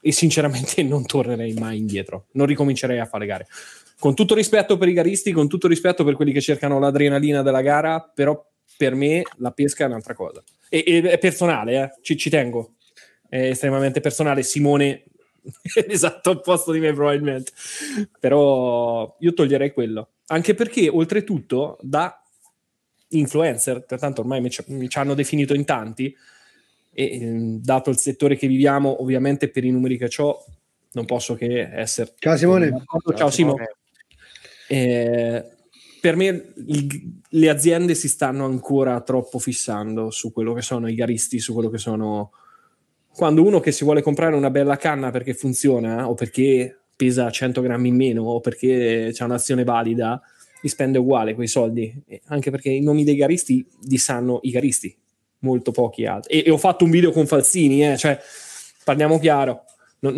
E sinceramente non tornerei mai indietro, non ricomincerei a fare gare. Con tutto rispetto per i garisti, con tutto rispetto per quelli che cercano l'adrenalina della gara, però per me la pesca è un'altra cosa. E, e è personale, eh? ci, ci tengo. È estremamente personale. Simone è [laughs] esatto opposto di me probabilmente. Però io toglierei quello. Anche perché oltretutto da influencer, tanto ormai mi ci, mi ci hanno definito in tanti, e ehm, dato il settore che viviamo, ovviamente per i numeri che ho, non posso che essere... Ciao Simone. Ciao, Ciao Simone. Eh, per me il, le aziende si stanno ancora troppo fissando su quello che sono i garisti, su quello che sono... Quando uno che si vuole comprare una bella canna perché funziona o perché pesa 100 grammi in meno o perché c'è un'azione valida, li spende uguale quei soldi, anche perché i nomi dei garisti li sanno i garisti, molto pochi altri. E, e ho fatto un video con Falsini, eh, cioè parliamo chiaro, non,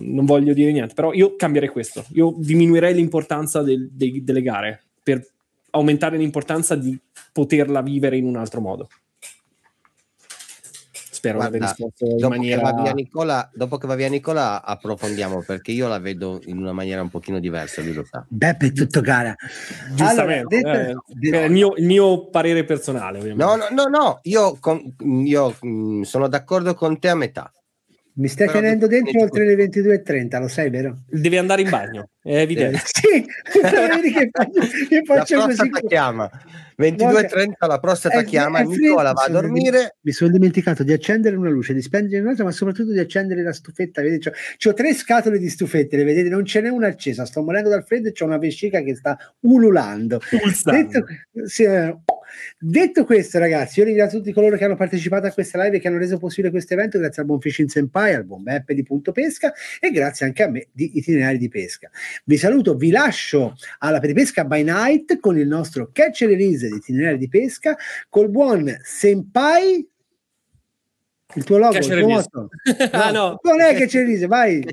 non, voglio dire niente, però io cambierei questo, io diminuirei l'importanza del, dei, delle gare per aumentare l'importanza di poterla vivere in un altro modo spero Guarda, di aver risposto in maniera... Che Nicola, dopo che va via Nicola approfondiamo perché io la vedo in una maniera un pochino diversa, lui lo sa. Beppe è tutto gara. Giustamente, allora, detto... eh, il, mio, il, mio, parere personale ovviamente. No, no, no, no. io, con, io mh, mm, sono d'accordo con te a metà. Mi stai Però tenendo dentro oltre le 22.30, lo sai, vero? Devi andare in bagno, è [laughs] evidente. Sì, [laughs] vedi che faccio, che faccio così. chiama. 22.30 la prostata è, chiama, è Nicola va a dormire. Mi sono dimenticato di accendere una luce, di spengere un'altra, ma soprattutto di accendere la stufetta. Vedete, ho tre scatole di stufette, le vedete, non ce n'è una accesa, sto morendo dal freddo e c'è una vescica che sta ululando. Detto, sì, eh, Detto questo, ragazzi, io ringrazio tutti coloro che hanno partecipato a questa live e che hanno reso possibile questo evento, grazie al buon Fishing Senpai, al buon Beppe di Punto Pesca e grazie anche a me di Itinerari di Pesca. Vi saluto, vi lascio alla Pesca by Night con il nostro Catch and Release di Itinerari di Pesca, col buon Senpai il tuo logo, il tuo motto. ah, no. Non è che c'è ride, vai.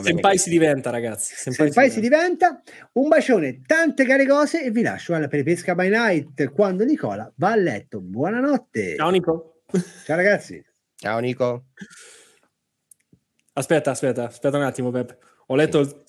Senpai si diventa, ragazzi. Senpai, Senpai si, diventa. si, diventa. Un bacione, tante care cose e vi lascio alla Peripesca by Night quando Nicola va a letto. Buonanotte. Ciao Nico. Ciao ragazzi. Ciao Nico. Aspetta, aspetta, aspetta un attimo, Peppe. Ho letto sì.